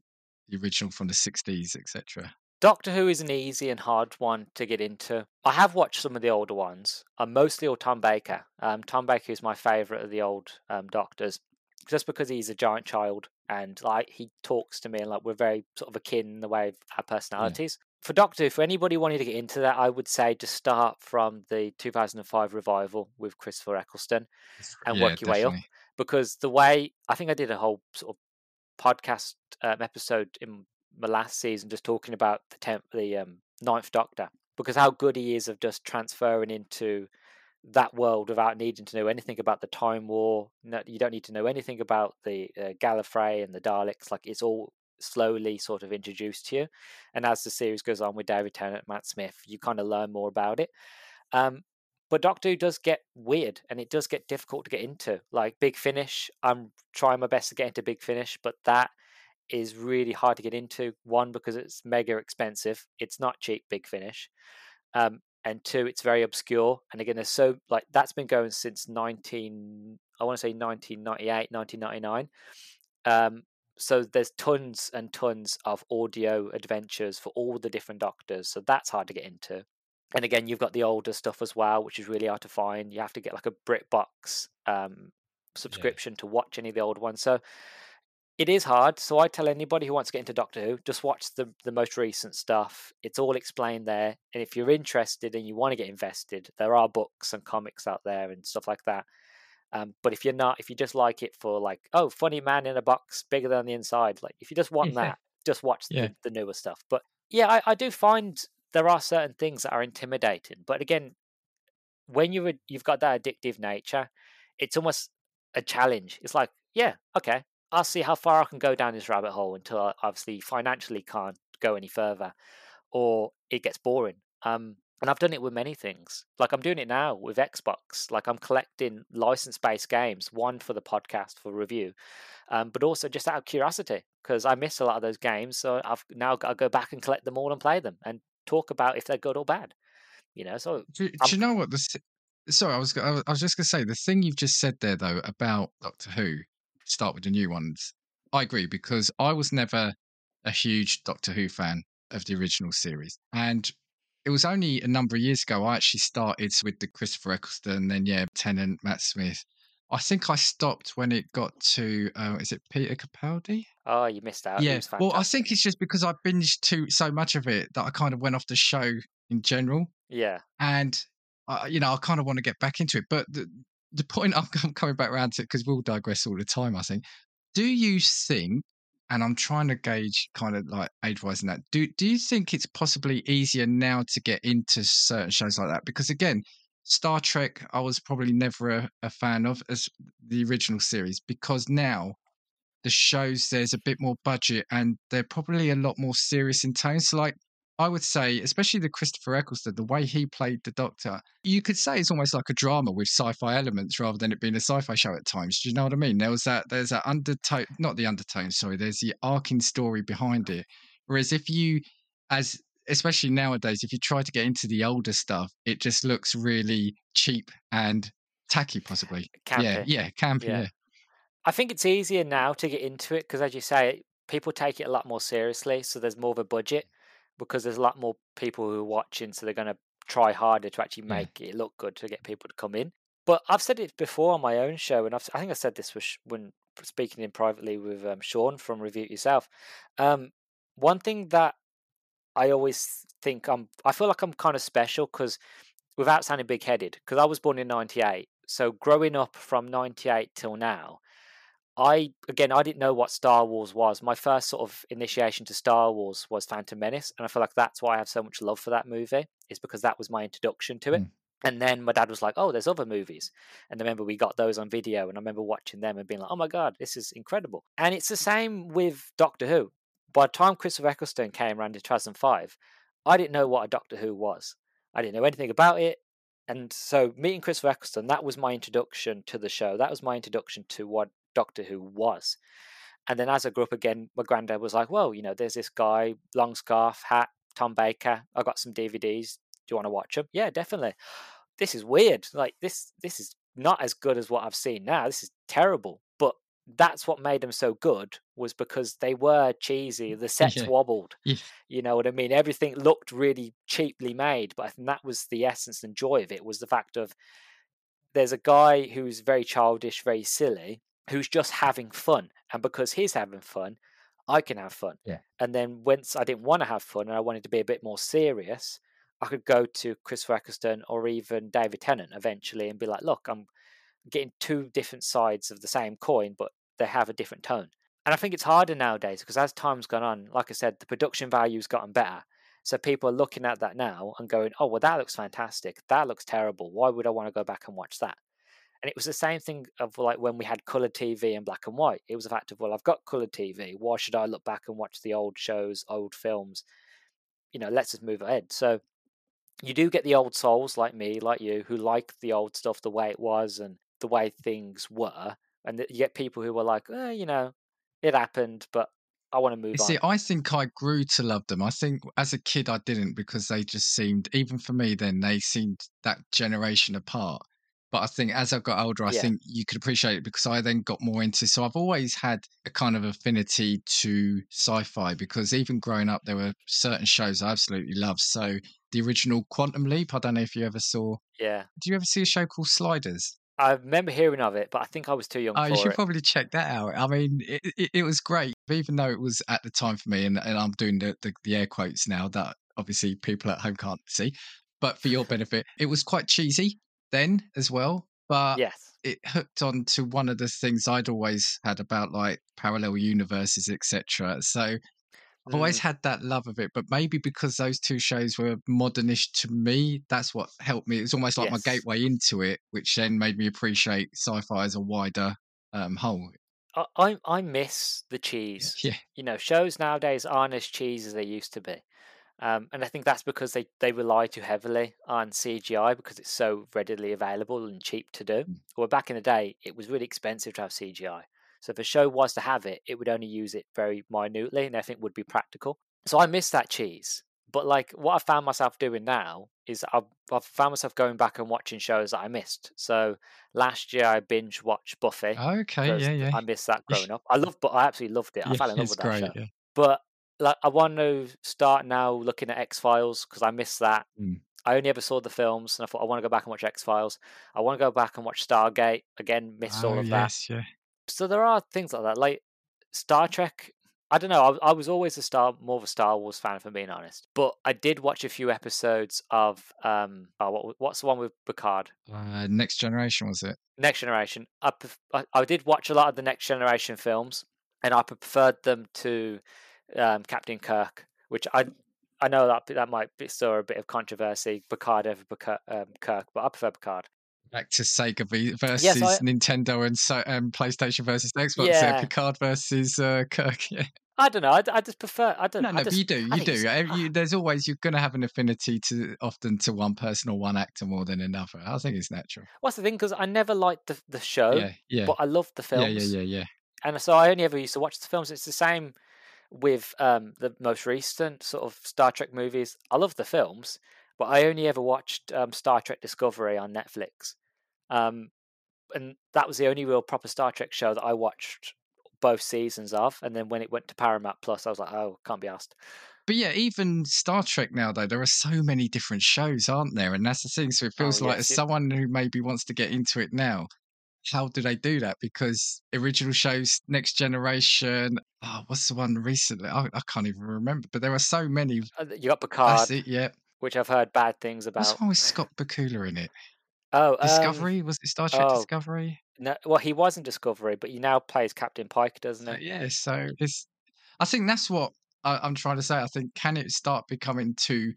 the original from the sixties, etc. Doctor Who is an easy and hard one to get into. I have watched some of the older ones. I'm mostly all Tom Baker. Um, Tom Baker is my favourite of the old um, Doctors, just because he's a giant child and like he talks to me and like we're very sort of akin in the way of our personalities. Yeah. For Doctor Who, for anybody wanting to get into that, I would say to start from the 2005 revival with Christopher Eccleston and yeah, work your definitely. way up. Because the way I think I did a whole sort of podcast um, episode in my last season just talking about the tenth, the um, ninth Doctor, because how good he is of just transferring into that world without needing to know anything about the Time War. You don't need to know anything about the uh, Gallifrey and the Daleks. Like it's all slowly sort of introduced to you. And as the series goes on with David Tennant, Matt Smith, you kind of learn more about it. Um, but Doctor Who does get weird and it does get difficult to get into. Like Big Finish, I'm trying my best to get into Big Finish, but that is really hard to get into. One, because it's mega expensive. It's not cheap, Big Finish. Um, and two, it's very obscure. And again, there's so like that's been going since 19, I want to say 1998, 1999. Um, so there's tons and tons of audio adventures for all the different doctors. So that's hard to get into. And again, you've got the older stuff as well, which is really hard to find. You have to get like a BritBox um, subscription yeah. to watch any of the old ones. So it is hard. So I tell anybody who wants to get into Doctor Who, just watch the the most recent stuff. It's all explained there. And if you're interested and you want to get invested, there are books and comics out there and stuff like that. Um, but if you're not, if you just like it for like, oh, funny man in a box bigger than the inside, like if you just want yeah. that, just watch yeah. the, the, newer stuff. But yeah, I, I do find there are certain things that are intimidating. But again, when you you've got that addictive nature, it's almost a challenge. It's like, yeah, okay, I'll see how far I can go down this rabbit hole until I obviously financially can't go any further, or it gets boring. Um, and I've done it with many things. Like I'm doing it now with Xbox. Like I'm collecting license-based games, one for the podcast for review, um, but also just out of curiosity because I miss a lot of those games. So I've now got to go back and collect them all and play them and talk about if they're good or bad. You know, so do, do you know what the sorry, I was I was just going to say the thing you've just said there though about Doctor Who start with the new ones. I agree because I was never a huge Doctor Who fan of the original series. And it was only a number of years ago I actually started with the Christopher Eccleston, then yeah, Tennant, Matt Smith. I think I stopped when it got to uh, is it Peter Capaldi? Oh, you missed out. Yeah. Well, I think it's just because I binged too so much of it that I kind of went off the show in general. Yeah. And you know, I kind of want to get back into it. But the, the point I'm, coming back around to because we'll digress all the time. I think. Do you think? And I'm trying to gauge kind of like age wise in that. Do do you think it's possibly easier now to get into certain shows like that? Because again, Star Trek, I was probably never a, a fan of as the original series because now the shows there's a bit more budget and they're probably a lot more serious in tone. So like I would say, especially the Christopher Eccleston, the way he played the Doctor, you could say it's almost like a drama with sci-fi elements rather than it being a sci-fi show at times. Do you know what I mean? There was that, there's that undertone, not the undertone, sorry. There's the arcing story behind it. Whereas if you, as especially nowadays, if you try to get into the older stuff, it just looks really cheap and tacky, possibly. Campy. Yeah, yeah, campy. Yeah. yeah. I think it's easier now to get into it because, as you say, people take it a lot more seriously. So there's more of a budget because there's a lot more people who are watching, so they're going to try harder to actually make yeah. it look good to get people to come in. But I've said it before on my own show, and I've, i think I said this when speaking in privately with um, Sean from Review It Yourself. Um, one thing that I always think I'm, I feel like I'm kind of special because without sounding big headed, because I was born in 98. So growing up from 98 till now, I again I didn't know what Star Wars was. My first sort of initiation to Star Wars was Phantom Menace, and I feel like that's why I have so much love for that movie. Is because that was my introduction to it. Mm. And then my dad was like, "Oh, there's other movies," and I remember we got those on video, and I remember watching them and being like, "Oh my god, this is incredible!" And it's the same with Doctor Who. By the time Christopher Eccleston came around in 2005, I didn't know what a Doctor Who was. I didn't know anything about it. And so meeting Christopher Eccleston, that was my introduction to the show. That was my introduction to what Doctor Who was. And then as I grew up again, my granddad was like, "Well, you know, there's this guy, long scarf, hat, Tom Baker. I got some DVDs. Do you want to watch them? Yeah, definitely. This is weird. Like this, this is not as good as what I've seen now. This is terrible. But that's what made them so good was because they were cheesy. The sets Yeah. wobbled. Yeah. You know what I mean? Everything looked really cheaply made, but I think that was the essence and joy of it was the fact of there's a guy who's very childish, very silly, who's just having fun. And because he's having fun, I can have fun. Yeah. And then once I didn't want to have fun and I wanted to be a bit more serious, I could go to Chris Eccleston or even David Tennant eventually and be like, look, I'm getting two different sides of the same coin, but they have a different tone. And I think it's harder nowadays because as time's gone on, like I said, the production value's gotten better. So people are looking at that now and going, oh, well, that looks fantastic. That looks terrible. Why would I want to go back and watch that? And it was the same thing of like when we had colored TV and black and white. It was a fact of, well, I've got colored TV. Why should I look back and watch the old shows, old films? You know, let's just move ahead. So you do get the old souls like me, like you, who like the old stuff the way it was and the way things were. And you get people who were like, eh, you know, it happened, but I want to move You on. see, I think I grew to love them. I think as a kid I didn't because they just seemed, even for me then, they seemed that generation apart. But I think as I got older, I Yeah. think you could appreciate it because I then got more into. So I've always had a kind of affinity to sci-fi because even growing up, there were certain shows I absolutely loved. So the original Quantum Leap. I don't know if you ever saw. yeah. Do you ever see a show called Sliders? I remember hearing of it, but I think I was too young Oh, you should it. probably check that out. I mean, it, it, it was great, even though it was at the time for me, and, and I'm doing the, the, the air quotes now that obviously people at home can't see. But for your benefit, it was quite cheesy then as well. But yes. it hooked on to one of the things I'd always had about like parallel universes, etc. So I've always Mm, had that love of it, but maybe because those two shows were modernish to me, that's what helped me. It was almost like my gateway into it, which then made me appreciate sci-fi as a wider um, whole. I, I I miss the cheese. Yeah, You know, shows nowadays aren't as cheesy as they used to be. Um, and I think that's because they, they rely too heavily on CGI because it's so readily available and cheap to do. Mm. Well, back in the day, it was really expensive to have CGI. So if a show was to have it, it would only use it very minutely and I think would be practical. So I miss that cheese. But like what I found myself doing now is I've, I've found myself going back and watching shows that I missed. So last year I binge watched Buffy. okay, yeah, yeah, I missed that growing up. I love, but I absolutely loved it. I yeah. fell in love with that great. show. Yeah. But like, I want to start now looking at X Files because I missed that. Mm. I only ever saw the films, and I thought I want to go back and watch X Files. I want to go back and watch Stargate again. All Oh of that. yeah. So there are things like that, like Star Trek. I don't know. I, I was always a Star, more of a Star Wars fan, if I'm being honest. But I did watch a few episodes of um, oh, what, what's the one with Picard? Uh, Next Generation was it? Next Generation. I, I I did watch a lot of the Next Generation films, and I preferred them to um, Captain Kirk, which I I know that that might be stir a bit of controversy, Picard over Picard, um, Kirk, but I prefer Picard. Back to Sega v- versus Yes, I- Nintendo and so um, PlayStation versus Xbox. Yeah. Yeah. Picard versus uh, Kirk. Yeah. I don't know. I, I just prefer. I don't. No, I no, but just, you do, you do. you, there's always you're going to have an affinity to often to one person or one actor more than another. I think it's natural. What's the thing? Because I never liked the the show, yeah, yeah, but I loved the yeah, films. yeah, yeah, yeah. and so I only ever used to watch the films. It's the same with um, the most recent sort of Star Trek movies. I love the films, but I only ever watched um, Star Trek Discovery on Netflix, um, and that was the only real proper Star Trek show that I watched both seasons of. And then when it went to Paramount Plus, I was like, oh, can't be asked. But yeah, even Star Trek now, though, there are so many different shows, aren't there? And that's the thing. So it Oh, feels like yes, as it- someone who maybe wants to get into it now, how do they do that? Because original shows, Next Generation, oh, what's the one recently? I, I can't even remember. But there are so many. Uh, You got That's Picard, it. Yeah. which I've heard bad things What's about. the one with Scott Bakula in it? Oh, um, Discovery? Was it Star Trek oh, Discovery? no, well, he was in Discovery, but he now plays Captain Pike, doesn't So, he? yeah, so it's. I think that's what I, I'm trying to say. I think can it start becoming too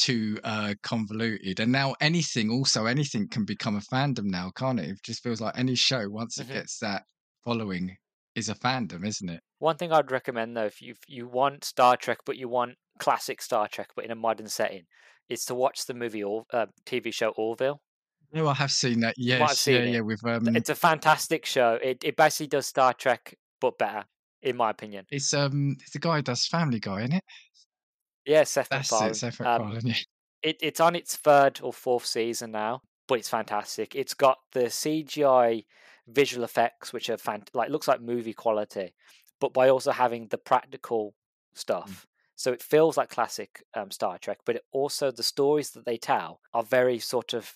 too uh, convoluted? And now anything, also anything, can become a fandom now, can't it? It just feels like any show once it Mhm. gets that following is a fandom, isn't it? One thing I'd recommend though, if you you want Star Trek but you want classic Star Trek but in a modern setting, is to watch the movie or uh, TV show Orville. No, I have seen that. Yes, yeah, seen it. yeah. With um, It's a fantastic show. It it basically does Star Trek but better. in my opinion. It's um, it's the guy who does Family Guy, isn't it? Yeah, Seth That's MacFarlane. it, Seth Um, Yeah. it, it's on its third or fourth season now, but it's fantastic. It's got the CGI visual effects, which are fant- like looks like movie quality, but by also having the practical stuff. So it feels like classic um, Star Trek, but it also the stories that they tell are very sort of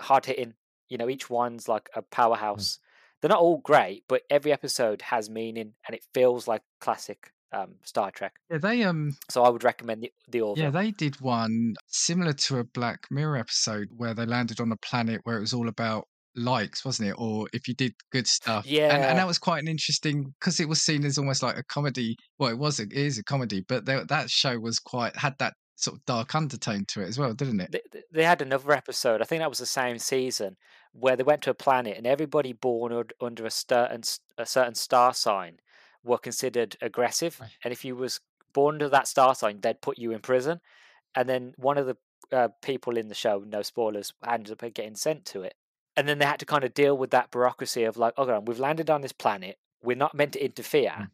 hard hitting. You know, each one's like a powerhouse. They're not all great, but every episode has meaning, and it feels like classic um, Star Trek. Yeah, they um, So I would recommend the the Orville. yeah, they did one similar to a Black Mirror episode where they landed on a planet where it was all about likes, wasn't it? Or if you did good stuff. And, and that was quite an interesting because it was seen as almost like a comedy. Well, it was, it is a comedy, but there, that show was quite had that sort of dark undertone to it as well, didn't it? they, they had another episode. I think that was the same season where they went to a planet and everybody born under a certain a certain star sign were considered aggressive, Right. and if you was born under that star sign, they'd put you in prison. And then one of the uh, people in the show, no spoilers, ended up getting sent to it. And then they had to kind of deal with that bureaucracy of like, okay, we've landed on this planet. We're not meant to interfere, Mm.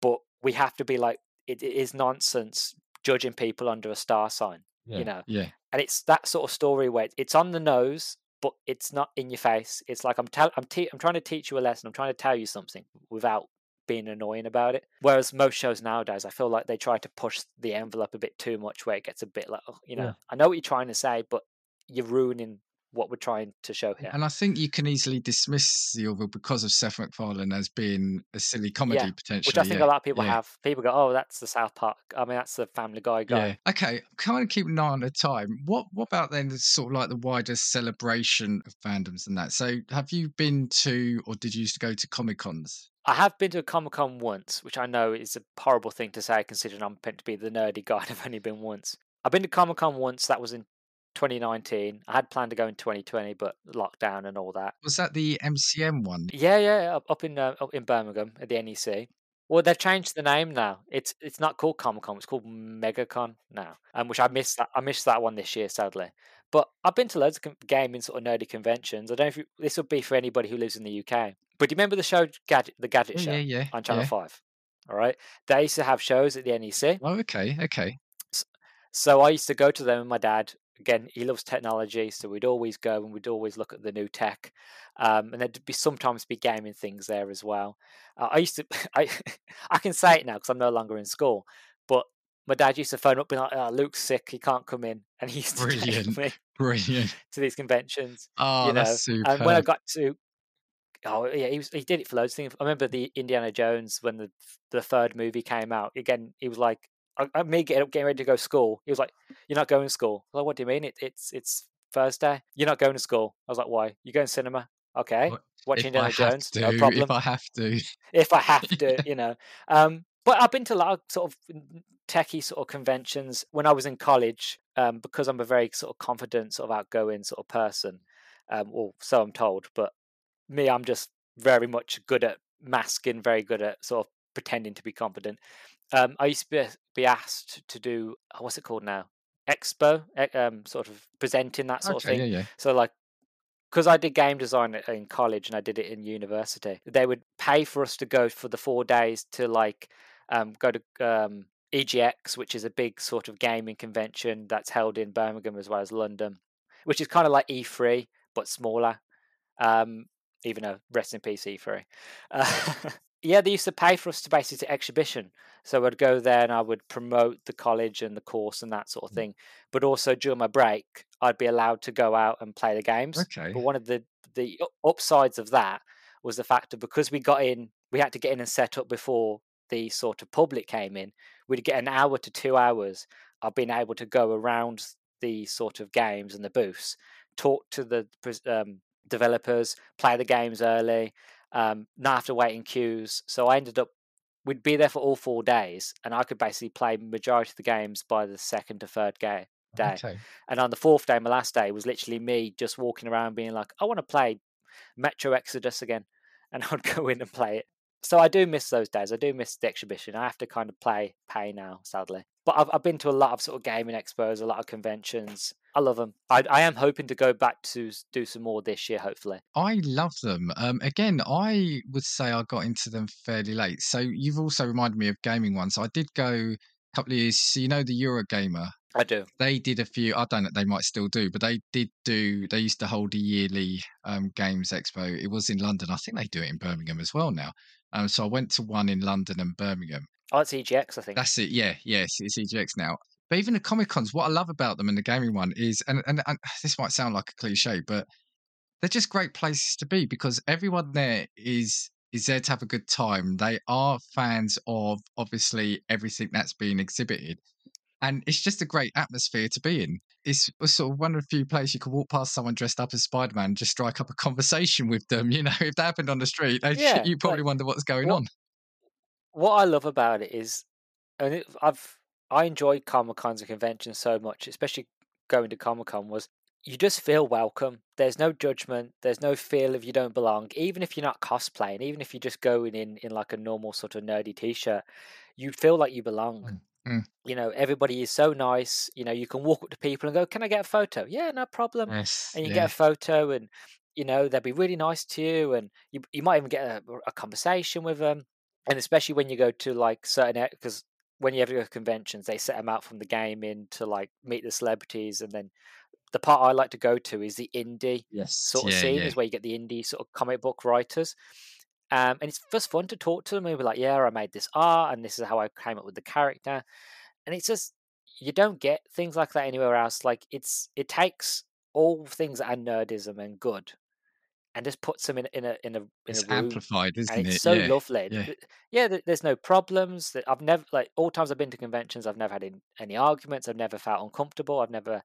but we have to be like, it, it is nonsense judging people under a star sign. You know, Yeah. and it's that sort of story where it's on the nose but it's not in your face it's like i'm tell i'm te- i'm trying to teach you a lesson i'm trying to tell you something without being annoying about it whereas most shows nowadays i feel like they try to push the envelope a bit too much where it gets a bit like you know Yeah. i know what you're trying to say but you're ruining what we're trying to show here And I think you can easily dismiss the Orville because of Seth MacFarlane as being a silly comedy potentially. which i think yeah. a lot of people yeah. have people go oh that's the south park i mean that's the family guy guy Yeah. Okay. Kind of keep an eye on the time. What What about then? the Sort of like the wider celebration of fandoms and that. So, have you been to, or did you used to go to Comic Cons? I have been to a Comic Con once, which I know is a horrible thing to say considering I'm meant to be the nerdy guy and I've only been once. I've been to Comic Con once, that was in 2019. I had planned to go in 2020, but lockdown and all that. Was that the MCM one? Yeah, yeah, up, up in uh, up in Birmingham at the NEC. Well, they've changed the name now. It's it's not called Comic Con. It's called MegaCon now, um, which I missed that. I missed that one this year, sadly. But I've been to loads of gaming sort of nerdy conventions. I don't know if you, this would be for anybody who lives in the UK. But do you remember the show Gadget, the Gadget Show? yeah, yeah. on Channel yeah. Five. All right, they used to have shows at the NEC, Oh, okay, okay. so I used to go to them with my dad. Again, he loves technology, so we'd always go and we'd always look at the new tech, um, and there'd be sometimes be gaming things there as well. Uh, I used to, I, I can say it now because I'm no longer in school, my dad used to phone up and be like, oh, "Luke's sick, he can't come in," and he used to take Brilliant. me Brilliant. to these conventions. Oh, you know, that's super. and when I got to, oh yeah, he was he did it for loads of things. I remember the Indiana Jones when the the third movie came out. Again, he was like, I, I, me getting up, getting ready to go to school. He was like, "You're not going to school." I was like, "What do you mean? It, it's it's Thursday. You're not going to school." I was like, "Why? You going to cinema?" Okay, What- watching if Indiana Jones, to, no problem if I have to. if I have to, you know. Um, but I've been to a lot of sort of techie sort of conventions when I was in college, um, because I'm a very sort of confident, sort of outgoing sort of person, um, or so I'm told. But me, I'm just very much good at masking, very good at sort of pretending to be confident. Um, I used to be, be asked to do uh, what's it called now, expo, um, sort of presenting that sort of thing. yeah, yeah. So like, because I did game design in college and I did it in university, they would pay for us to go for the four days to like um, go to um, EGX, which is a big sort of gaming convention that's held in Birmingham as well as London, which is kind of like E3 but smaller. Um, even a rest in peace E3. Uh, yeah, they used to pay for us to basically to exhibition. So I'd go there and I would promote the college and the course and that sort of Mm. thing. But also during my break, I'd be allowed to go out and play the games. Okay. But one of the the upsides of that was the fact that because we got in, we had to get in and set up before the sort of public came in. We'd get an hour to two hours of being able to go around the sort of games and the booths, talk to the um, developers, play the games early, um, not have to wait in queues. So I ended up we'd be there for all four days, and I could basically play majority of the games by the second to third game day. Okay. And on the fourth day, my last day, was literally me just walking around being like, I want to play Metro Exodus again. And I'd go in and play it. So I do miss those days. I do miss the exhibition. I have to kind of play pay now, sadly. But I've I've been to a lot of sort of gaming expos, a lot of conventions. I love them. I I am hoping to go back to do some more this year, hopefully. I love them. Um, again, I would say I got into them fairly late. So you've also reminded me of gaming ones. I did go a couple of years. So you know the Eurogamer. I do. They did a few. I don't know. They might still do, but they did do. They used to hold a yearly um, games expo. It was in London. I think they do it in Birmingham as well now. Um, so I went to one in London and Birmingham. Oh, it's EGX, I think. That's it. Yeah, yes, it's EGX now. But even the Comic Cons, what I love about them and the gaming one is, and, and and this might sound like a cliche, but they're just great places to be because everyone there is is there to have a good time. They are fans of obviously everything that's being exhibited, and it's just a great atmosphere to be in. It's sort of one of the few places you can walk past someone dressed up as Spider Man, just strike up a conversation with them. You know, if that happened on the street, Yeah, you probably wonder what's going what on. what I love about it is, and it, I've I enjoy Comic Cons and conventions so much, especially going to Comic Con. Was you just feel welcome. There's no judgment. There's no feel of you don't belong. Even if you're not cosplaying, even if you're just going in in like a normal sort of nerdy t-shirt, you feel like you belong. Hmm. Mm. You know, everybody is so nice. You know, you can walk up to people and go, "Can I get a photo?" Yeah, no problem. Yes, And you yeah. get a photo, and you know they'll be really nice to you, and you you might even get a, a conversation with them. And especially when you go to like certain because when you ever go to conventions, they set them out from the game in to like meet the celebrities, and then the part I like to go to is the indie Yes, sort of yeah, scene yeah. is where you get the indie sort of comic book writers. Um, and it's just fun to talk to them and be like, yeah, I made this art and this is how I came up with the character. And it's just you don't get things like that anywhere else. Like it's it takes all things that are nerdism and good and just puts them in in a in a in It's a room amplified, isn't and it's it? so Yeah, lovely. yeah. Yeah, there's no problems. That I've never like all times I've been to conventions, I've never had in, any arguments. I've never felt uncomfortable. I've never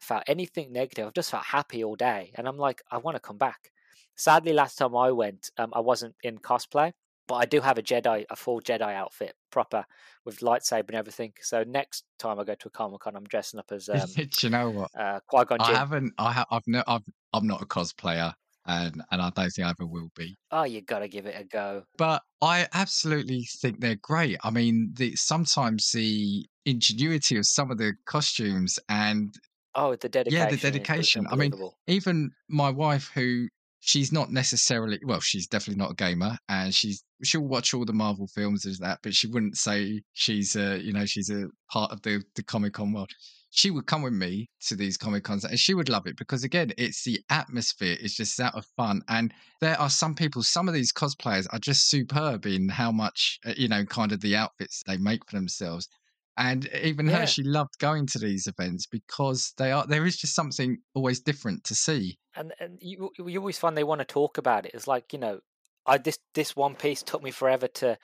felt anything negative. I've just felt happy all day, and I'm like, I want to come back. Sadly, last time I went, um, I wasn't in cosplay, but I do have a Jedi, a full Jedi outfit, proper with lightsaber and everything. So next time I go to a Comic Con, I'm dressing up as um, Do you know what? uh, Qui Gon I haven't. I have. I've no. I've, I'm not a cosplayer, and and I don't think I ever will be. Oh, you gotta give it a go. But I absolutely think they're great. I mean, the sometimes the ingenuity of some of the costumes and Oh, the dedication. yeah, the dedication. I mean, even my wife, who she's not necessarily well, she's definitely not a gamer, and she's she'll watch all the Marvel films as that, but she wouldn't say she's a you know she's a part of the the Comic Con world. She would come with me to these Comic Cons, and she would love it because again, it's the atmosphere. It's just out of fun, and there are some people. Some of these cosplayers are just superb in how much uh, you know, kind of the outfits they make for themselves. And even her, she loved going to these events because they are there is just something always different to see. and and you you always find they want to talk about it. It's like you know, I this this one piece took me forever to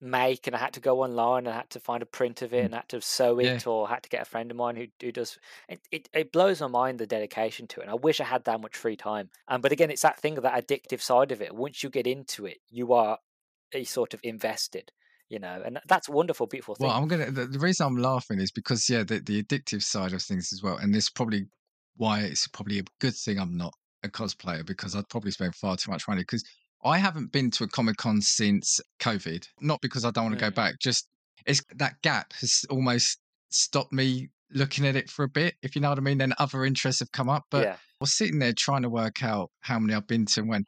make, and I had to go online and I had to find a print of it Mm. and had to sew it, Yeah. or had to get a friend of mine who who does. It, it it blows my mind the dedication to it. And I wish I had that much free time. Um, but again, it's that thing of that addictive side of it. Once you get into it, you are a sort of invested. You know, and that's wonderful, beautiful thing. Well, I'm gonna. The, the reason I'm laughing is because yeah, the, the addictive side of things as well, and this probably why it's probably a good thing I'm not a cosplayer because I'd probably spend far too much money because I haven't been to a Comic Con since COVID. Not because I don't want to go Mm. back, just it's that gap has almost stopped me looking at it for a bit. If you know what I mean. Then other interests have come up, but yeah, I was sitting there trying to work out how many I've been to and when.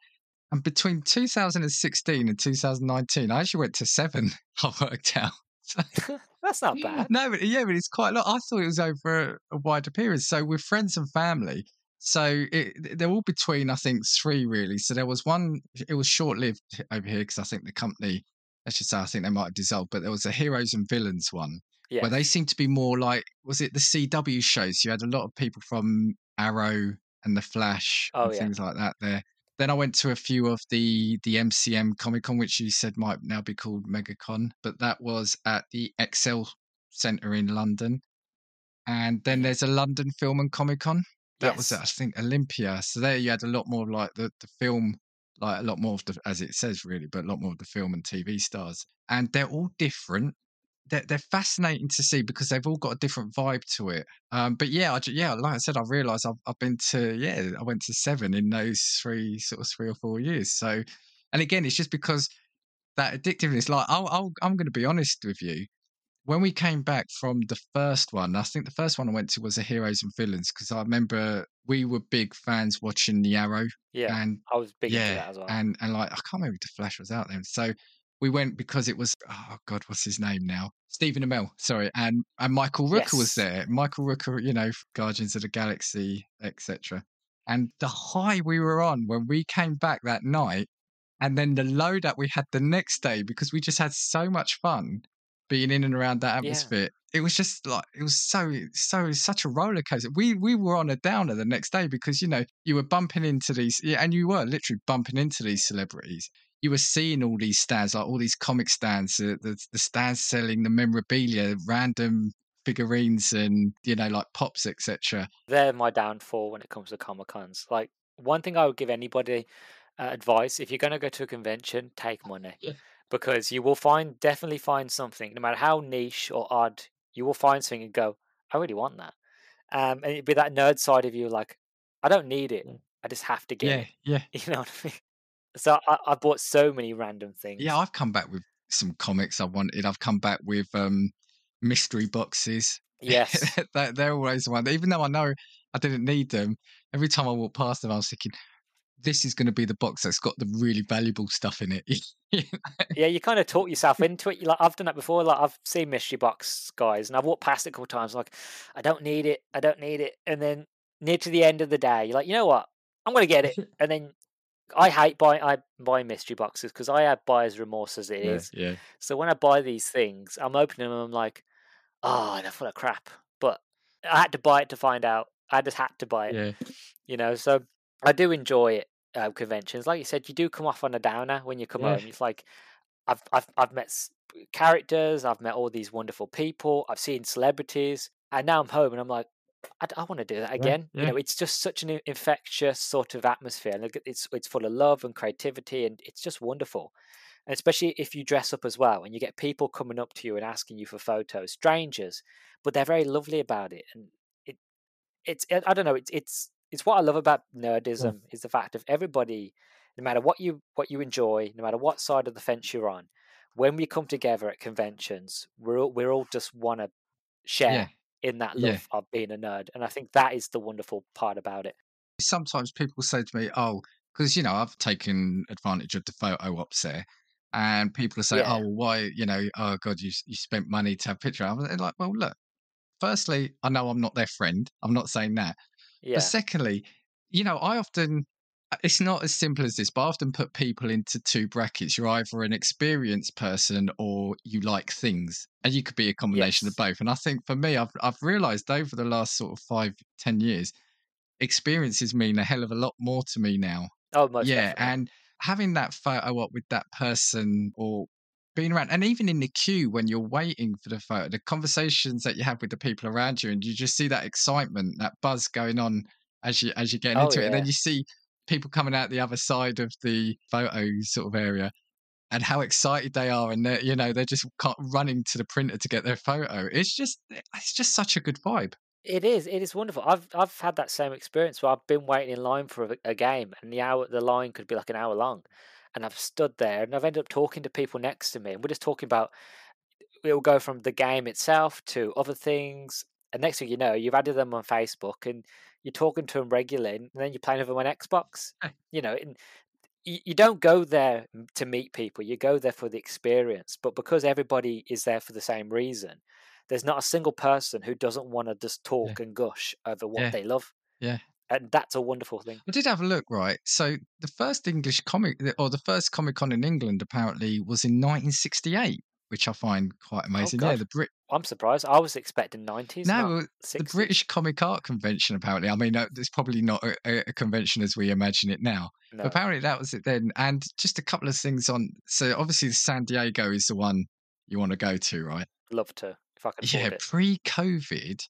And between 2016 and 2019, I actually went to seven. I worked out. That's not bad. no, but yeah, but it's quite a lot. I thought it was over a, a wider period. So with friends and family, so it, they're all between I think three really. So there was one. It was short lived over here because I think the company, I should say, I think they might have dissolved. But there was a heroes and villains one Yeah, where they seemed to be more like was it the CW shows? You had a lot of people from Arrow and the Flash Oh, and yeah. things like that there. Then I went to a few of the the MCM Comic Con, which you said might now be called MegaCon, but that was at the Excel Centre in London. And then there's a London Film and Comic Con. That was Yes. at, I think Olympia. So there you had a lot more of like the, the film, like a lot more of the as it says really, but a lot more of the film and TV stars. And they're all different they're, they're fascinating to see because they've all got a different vibe to it. Um, but yeah, I, yeah, like I said, I realised I've, I've been to yeah, I went to seven in those three sort of three or four years. So, and again, it's just because that addictiveness. Like, I'll, I'll I'm going to be honest with you. when we came back from the first one, I think the first one I went to was a Heroes and Villains because I remember we were big fans watching The Arrow. Yeah, and I was big into yeah, that as well. and and like I can't remember if the Flash was out then. So we went because it was oh god, what's his name now? Stephen Amell, sorry, and and Michael Rooker was there. Michael Rooker, you know, Guardians of the Galaxy, etc. And the high we were on when we came back that night, and then the low that we had the next day because we just had so much fun being in and around that Yeah. atmosphere. It was just like it was so so such a roller coaster. We we were on a downer the next day because you know you were bumping into these and you were literally bumping into these celebrities. You were seeing all these stands, like all these comic stands, uh, the the stands selling the memorabilia, random figurines, and you know like pops, etc. They're my downfall when it comes to Comic Cons. Like one thing I would give anybody uh, advice: if you're going to go to a convention, take money Yeah. because you will find definitely find something, no matter how niche or odd, you will find something and go, "I really want that." Um, and it'd be that nerd side of you, like, I don't need it. I just have to get Yeah, it. yeah, You know what I mean? So I, bought so many random things. yeah. I've come back with some comics I wanted. I've come back with um mystery boxes. Yes. they're, they're always the one. Even though I know I didn't need them, every time I walk past them, I was thinking, this is going to be the box that's got the really valuable stuff in it. yeah, you kind of talk yourself into it. Like I've done that before. Like I've seen mystery box guys, and I've walked past it a couple times. Like I don't need it. I don't need it. And then near to the end of the day, you're like, you know what? I'm gonna get it. And then I hate buying I buy mystery boxes because I have buyer's remorse as it is. yeah, So when I buy these things, I'm opening them. I'm like, oh, they're full of crap. But I had to buy it to find out. I just had to buy it. yeah, You know, so I do enjoy it. Uh, conventions, like you said, you do come off on a downer when you come Yeah. home. It's like I've I've I've met characters, I've met all these wonderful people, I've seen celebrities, and now I'm home and I'm like, I, want to do that again. yeah. You know, it's just such an infectious sort of atmosphere, and it's it's full of love and creativity, and it's just wonderful. And especially if you dress up as well, and you get people coming up to you and asking you for photos, strangers, but they're very lovely about it, and it it's I I don't know, it's it's it's what I love about nerdism is the fact of everybody, no matter what you what you enjoy, no matter what side of the fence you're on, when we come together at conventions, we're all, we're all just want to share yeah. In that Yeah. love of being a nerd, and I think that is the wonderful part about it. Sometimes people say to me, "Oh, because you know I've taken advantage of the photo ops there." And people say, Yeah. "Oh, well, why? You know, oh God, you you spent money to have a picture." I'm like, "Well, look. Firstly, I know I'm not their friend. I'm not saying that. Yeah, But secondly, you know, I often it's not as simple as this, but I often put people into two brackets. You're either an experienced person or you like things. And you could be a combination of both. And I think for me, I've I've realized over the last sort of five, ten years, experiences mean a hell of a lot more to me now. oh, yeah. definitely. And having that photo up with that person or being around and even in the queue when you're waiting for the photo, the conversations that you have with the people around you and you just see that excitement, that buzz going on as you as you're getting Oh, into it. And then you see people coming out the other side of the photo sort of area and how excited they are and they're you know they're just running to the printer to get their photo it's just eh, it's just such a good vibe It is. It is wonderful. I've I've had that same experience where I've been waiting in line for a, a game, and the hour the line could be like an hour long, and I've stood there and I've ended up talking to people next to me, and we're just talking about. It'll go from the game itself to other things, and next thing you know, you've added them on Facebook, and you're talking to them regularly, and then you're playing with them on Xbox. Eh. You know, and you, you don't go there to meet people; you go there for the experience. But because everybody is there for the same reason, there's not a single person who doesn't want to just talk and gush over what Yeah. they love. Yeah. And that's a wonderful thing. I did have a look, right? So the first English comic, or the first Comic Con in England, apparently was in 1968, which I find quite oh, amazing. yeah, the Brit. I'm surprised. I was expecting 90s. No, the British Comic Art Convention. Apparently, I mean, it's probably not a, a- convention as we imagine it now. No. Apparently, that was it then. And just a couple of things on. So obviously, San Diego is the one you want to go to, right? Love to, if I could Yeah, pre-COVID,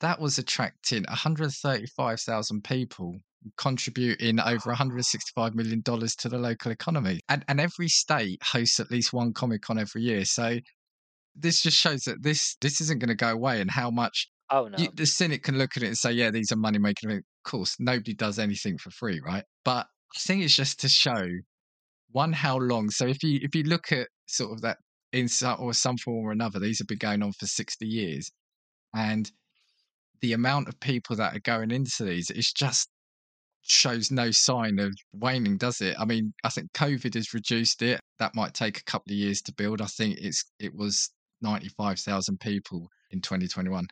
that was attracting 135,000 people, contributing over 165 million dollars to the local economy. And and every state hosts at least one Comic Con every year. So this just shows that this this isn't going to go away, and how much Oh, no. you, the cynic can look at it and say, "Yeah, these are money making." Of course, nobody does anything for free, right? But I think it's just to show one how long. So if you if you look at sort of that in some or some form or another. These have been going on for 60 years. And the amount of people that are going into these is just shows no sign of waning, does it? I mean, I think COVID has reduced it. That might take a couple of years to build. I think it's it was 95,000 people in 2021,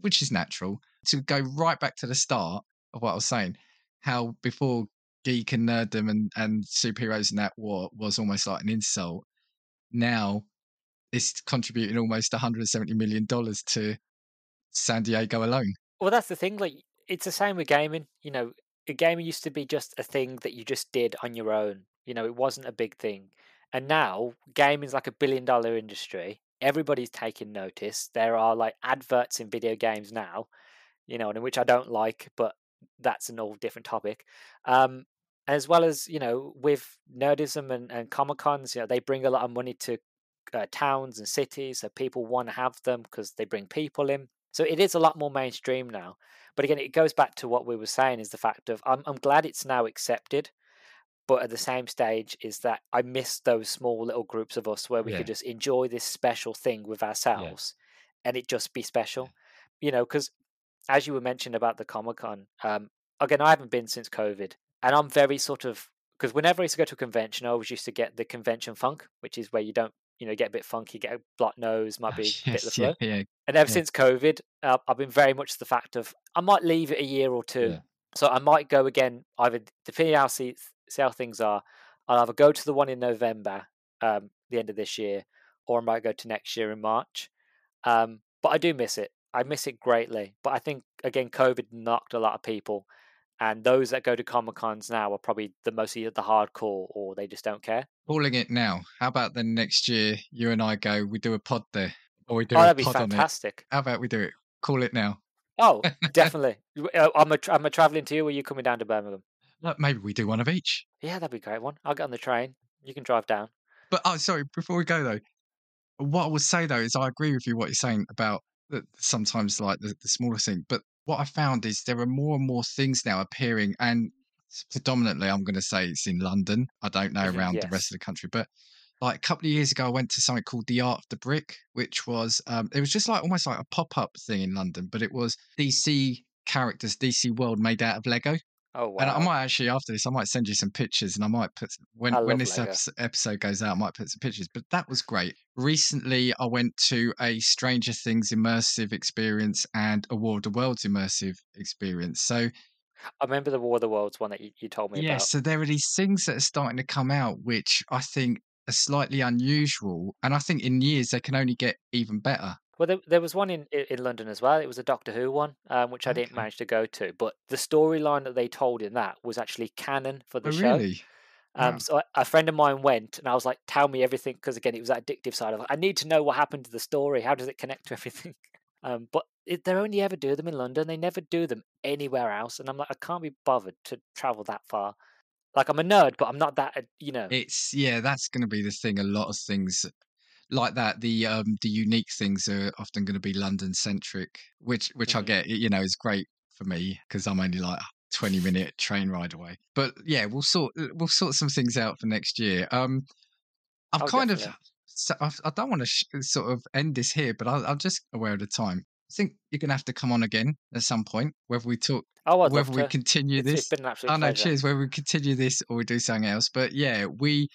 which is natural. To go right back to the start of what I was saying, how before geek and nerddom and, and superheroes and that war was almost like an insult. Now it's contributing almost 170 million dollars to San Diego alone. Well, that's the thing. Like, it's the same with gaming. You know, gaming used to be just a thing that you just did on your own. You know, it wasn't a big thing. And now gaming's like a billion dollar industry. Everybody's taking notice. There are like adverts in video games now, you know, in which I don't like, but that's an all different topic. Um, as well as you know, with nerdism and, and comic cons, you know, they bring a lot of money to uh, towns and cities, so people want to have them because they bring people in. So it is a lot more mainstream now. But again, it goes back to what we were saying: is the fact of I'm I'm glad it's now accepted, but at the same stage is that I miss those small little groups of us where we Yeah. could just enjoy this special thing with ourselves, and it just be special. You know, because as you were mentioning about the Comic Con, um, again, I haven't been since COVID, and I'm very sort of because whenever I used to go to a convention, I always used to get the convention funk, which is where you don't, you know, get a bit funky, get a black nose, might be a bit of the flow. yeah, yeah. And ever Yeah. since COVID, uh, I've been very much the fact of I might leave it a year or two. So I might go again, either depending how see, see how things are. I'll either go to the one in November, um, the end of this year, or I might go to next year in March. Um, but I do miss it. I miss it greatly. But I think again, COVID knocked a lot of people, and those that go to comic cons now are probably the mostly the hardcore, or they just don't care. Calling it now. How about then next year you and I go, we do a pod there. Or we do Oh, that'd be pod on it. fantastic. How about we do it? Call it now. Oh, definitely. Uh, I'm a I'm a traveling to you. Or you coming down to Birmingham? Look, maybe we do one of each. Yeah, that'd be a great one. I'll get on the train. You can drive down. But oh, sorry. Before we go though, what I would say though is I agree with you what you're saying about the, sometimes like the, the smaller thing. But what I found is there are more and more things now appearing, and predominantly I'm going to say it's in London. I don't know around the rest of the country, but like a couple of years ago, I went to something called the Art of the Brick, which was um, it was just like almost like a pop up thing in London, but it was DC characters, DC World made out of Lego. Oh wow! And I might actually after this, I might send you some pictures, and I might put when when this episode, goes out, I might put some pictures. But that was great. Recently, I went to a Stranger Things immersive experience and a War of the Worlds immersive experience. So I remember the War of the Worlds one that you, you told me yeah, about. so there are these things that are starting to come out, which I think are slightly unusual, and I think in years they can only get even better. Well, there, there was one in, in London as well. It was a Doctor Who one, um, which I didn't manage to go to. But the storyline that they told in that was actually canon for the Oh, show. really? Um, Wow. so a, a friend of mine went, and I was like, "Tell me everything," because again, it was that addictive side of it. I need to know what happened to the story. How does it connect to everything? Um, but it, they only ever do them in London. They never do them anywhere else. And I'm like, I can't be bothered to travel that far. Like I'm a nerd, but I'm not that. uh, You know. It's yeah, that's going to be the thing. A lot of things like that, the um the unique things are often going to be London centric, which which I Mhm. get. You know, is great for me because I'm only like a twenty minute train ride away. But yeah, we'll sort we'll sort some things out for next year. Um, I'm Oh, kind of so I, I don't want to sh- sort of end this here, but I, I'm just aware of the time. I think you're going to have to come on again at some point, whether we talk, Oh, whether we to. continue It's, this. it's an absolute Oh no, pleasure. cheers. Whether we continue this or we do something else, but yeah, we.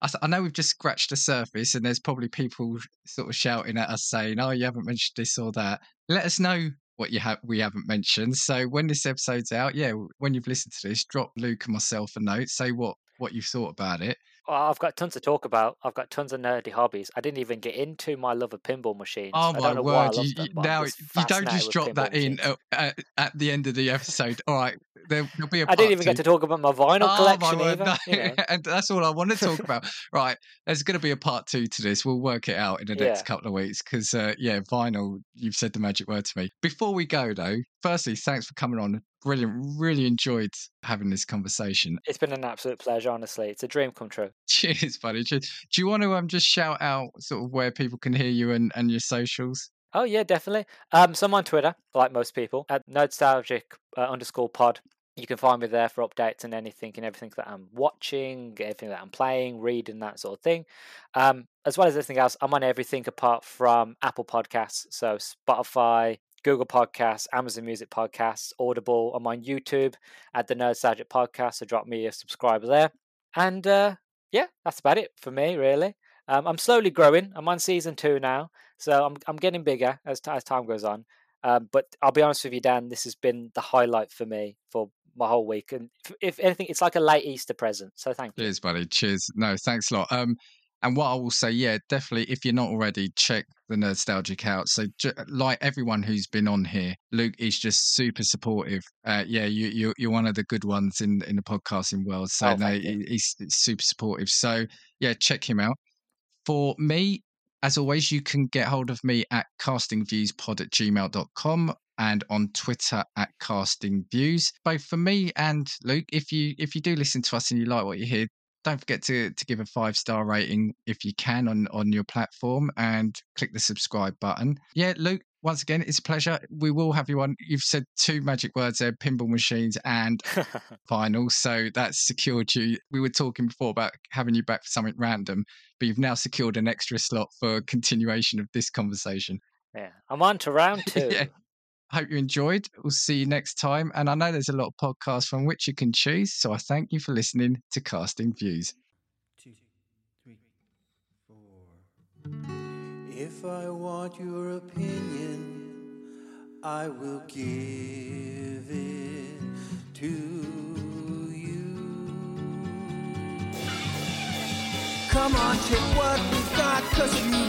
I, know we've just scratched the surface, and there's probably people sort of shouting at us saying, "Oh, you haven't mentioned this or that." Let us know what you have we haven't mentioned. So when this episode's out, yeah, when you've listened to this, drop Luke and myself a note. Say what what you thought about it. I've got tons to talk about. I've got tons of nerdy hobbies. I didn't even get into my love of pinball machines. Oh my don't know why I word! You, them. you, but I'm now you don't just drop that pinball in at, at, the end of the episode. All right, there, there'll be a I didn't even get to talk about my vinyl Oh my word! either. No, You know. and that's all I want to talk about. Right, there's going to be a part two to this. We'll work it out in the next Yeah. couple of weeks because, uh, yeah, vinyl. You've said the magic word to me. Before we go, though, firstly, thanks for coming on. Brilliant. Really enjoyed having this conversation. It's been an absolute pleasure, honestly. It's a dream come true. Cheers, buddy. Do you want to um just shout out sort of where people can hear you and, and your socials? Oh yeah, definitely. Um, so I'm on Twitter, like most people, at Nerdstalgic uh, underscore pod. You can find me there for updates and anything and everything that I'm watching, everything that I'm playing, reading, that sort of thing. Um, as well as everything else, I'm on everything apart from Apple Podcasts. So Spotify, Google Podcasts, Amazon Music Podcasts, Audible. I'm on YouTube at the Nerdstalgic Podcast. So drop me a subscriber there. And uh, yeah, that's about it for me, really. Um, I'm slowly growing. I'm on season two now, so I'm I'm getting bigger as as time goes on. Um, but I'll be honest with you, Dan. This has been the highlight for me for my whole week, and if, if anything, it's like a late Easter present. So thank you. Cheers, buddy. Cheers. No, thanks a lot. Um, and what I will say, yeah, definitely, if you're not already, check the Nerdstalgic out. So, like everyone who's been on here, Luke is just super supportive. Uh, yeah, you, you, you're one of the good ones in in the podcasting world. So, Oh, no, he- he's super supportive. So, yeah, check him out. For me, as always, you can get hold of me at castingviewspod at gmail.com and on Twitter at castingviews. Both for me and Luke, if you if you do listen to us and you like what you hear, don't forget to to give a five star rating if you can on on your platform and click the subscribe button. Yeah, Luke. Once again, it's a pleasure. We will have you on. You've said two magic words there: pinball machines and final. So that's secured you. We were talking before about having you back for something random, but you've now secured an extra slot for continuation of this conversation. yeah, I'm on to round two. yeah. Hope you enjoyed. We'll see you next time. And I know there's a lot of podcasts from which you can choose. So I thank you for listening to Casting Views. two, three, four. If I want your opinion, I will give it to you. Come on, check what we've got, cause you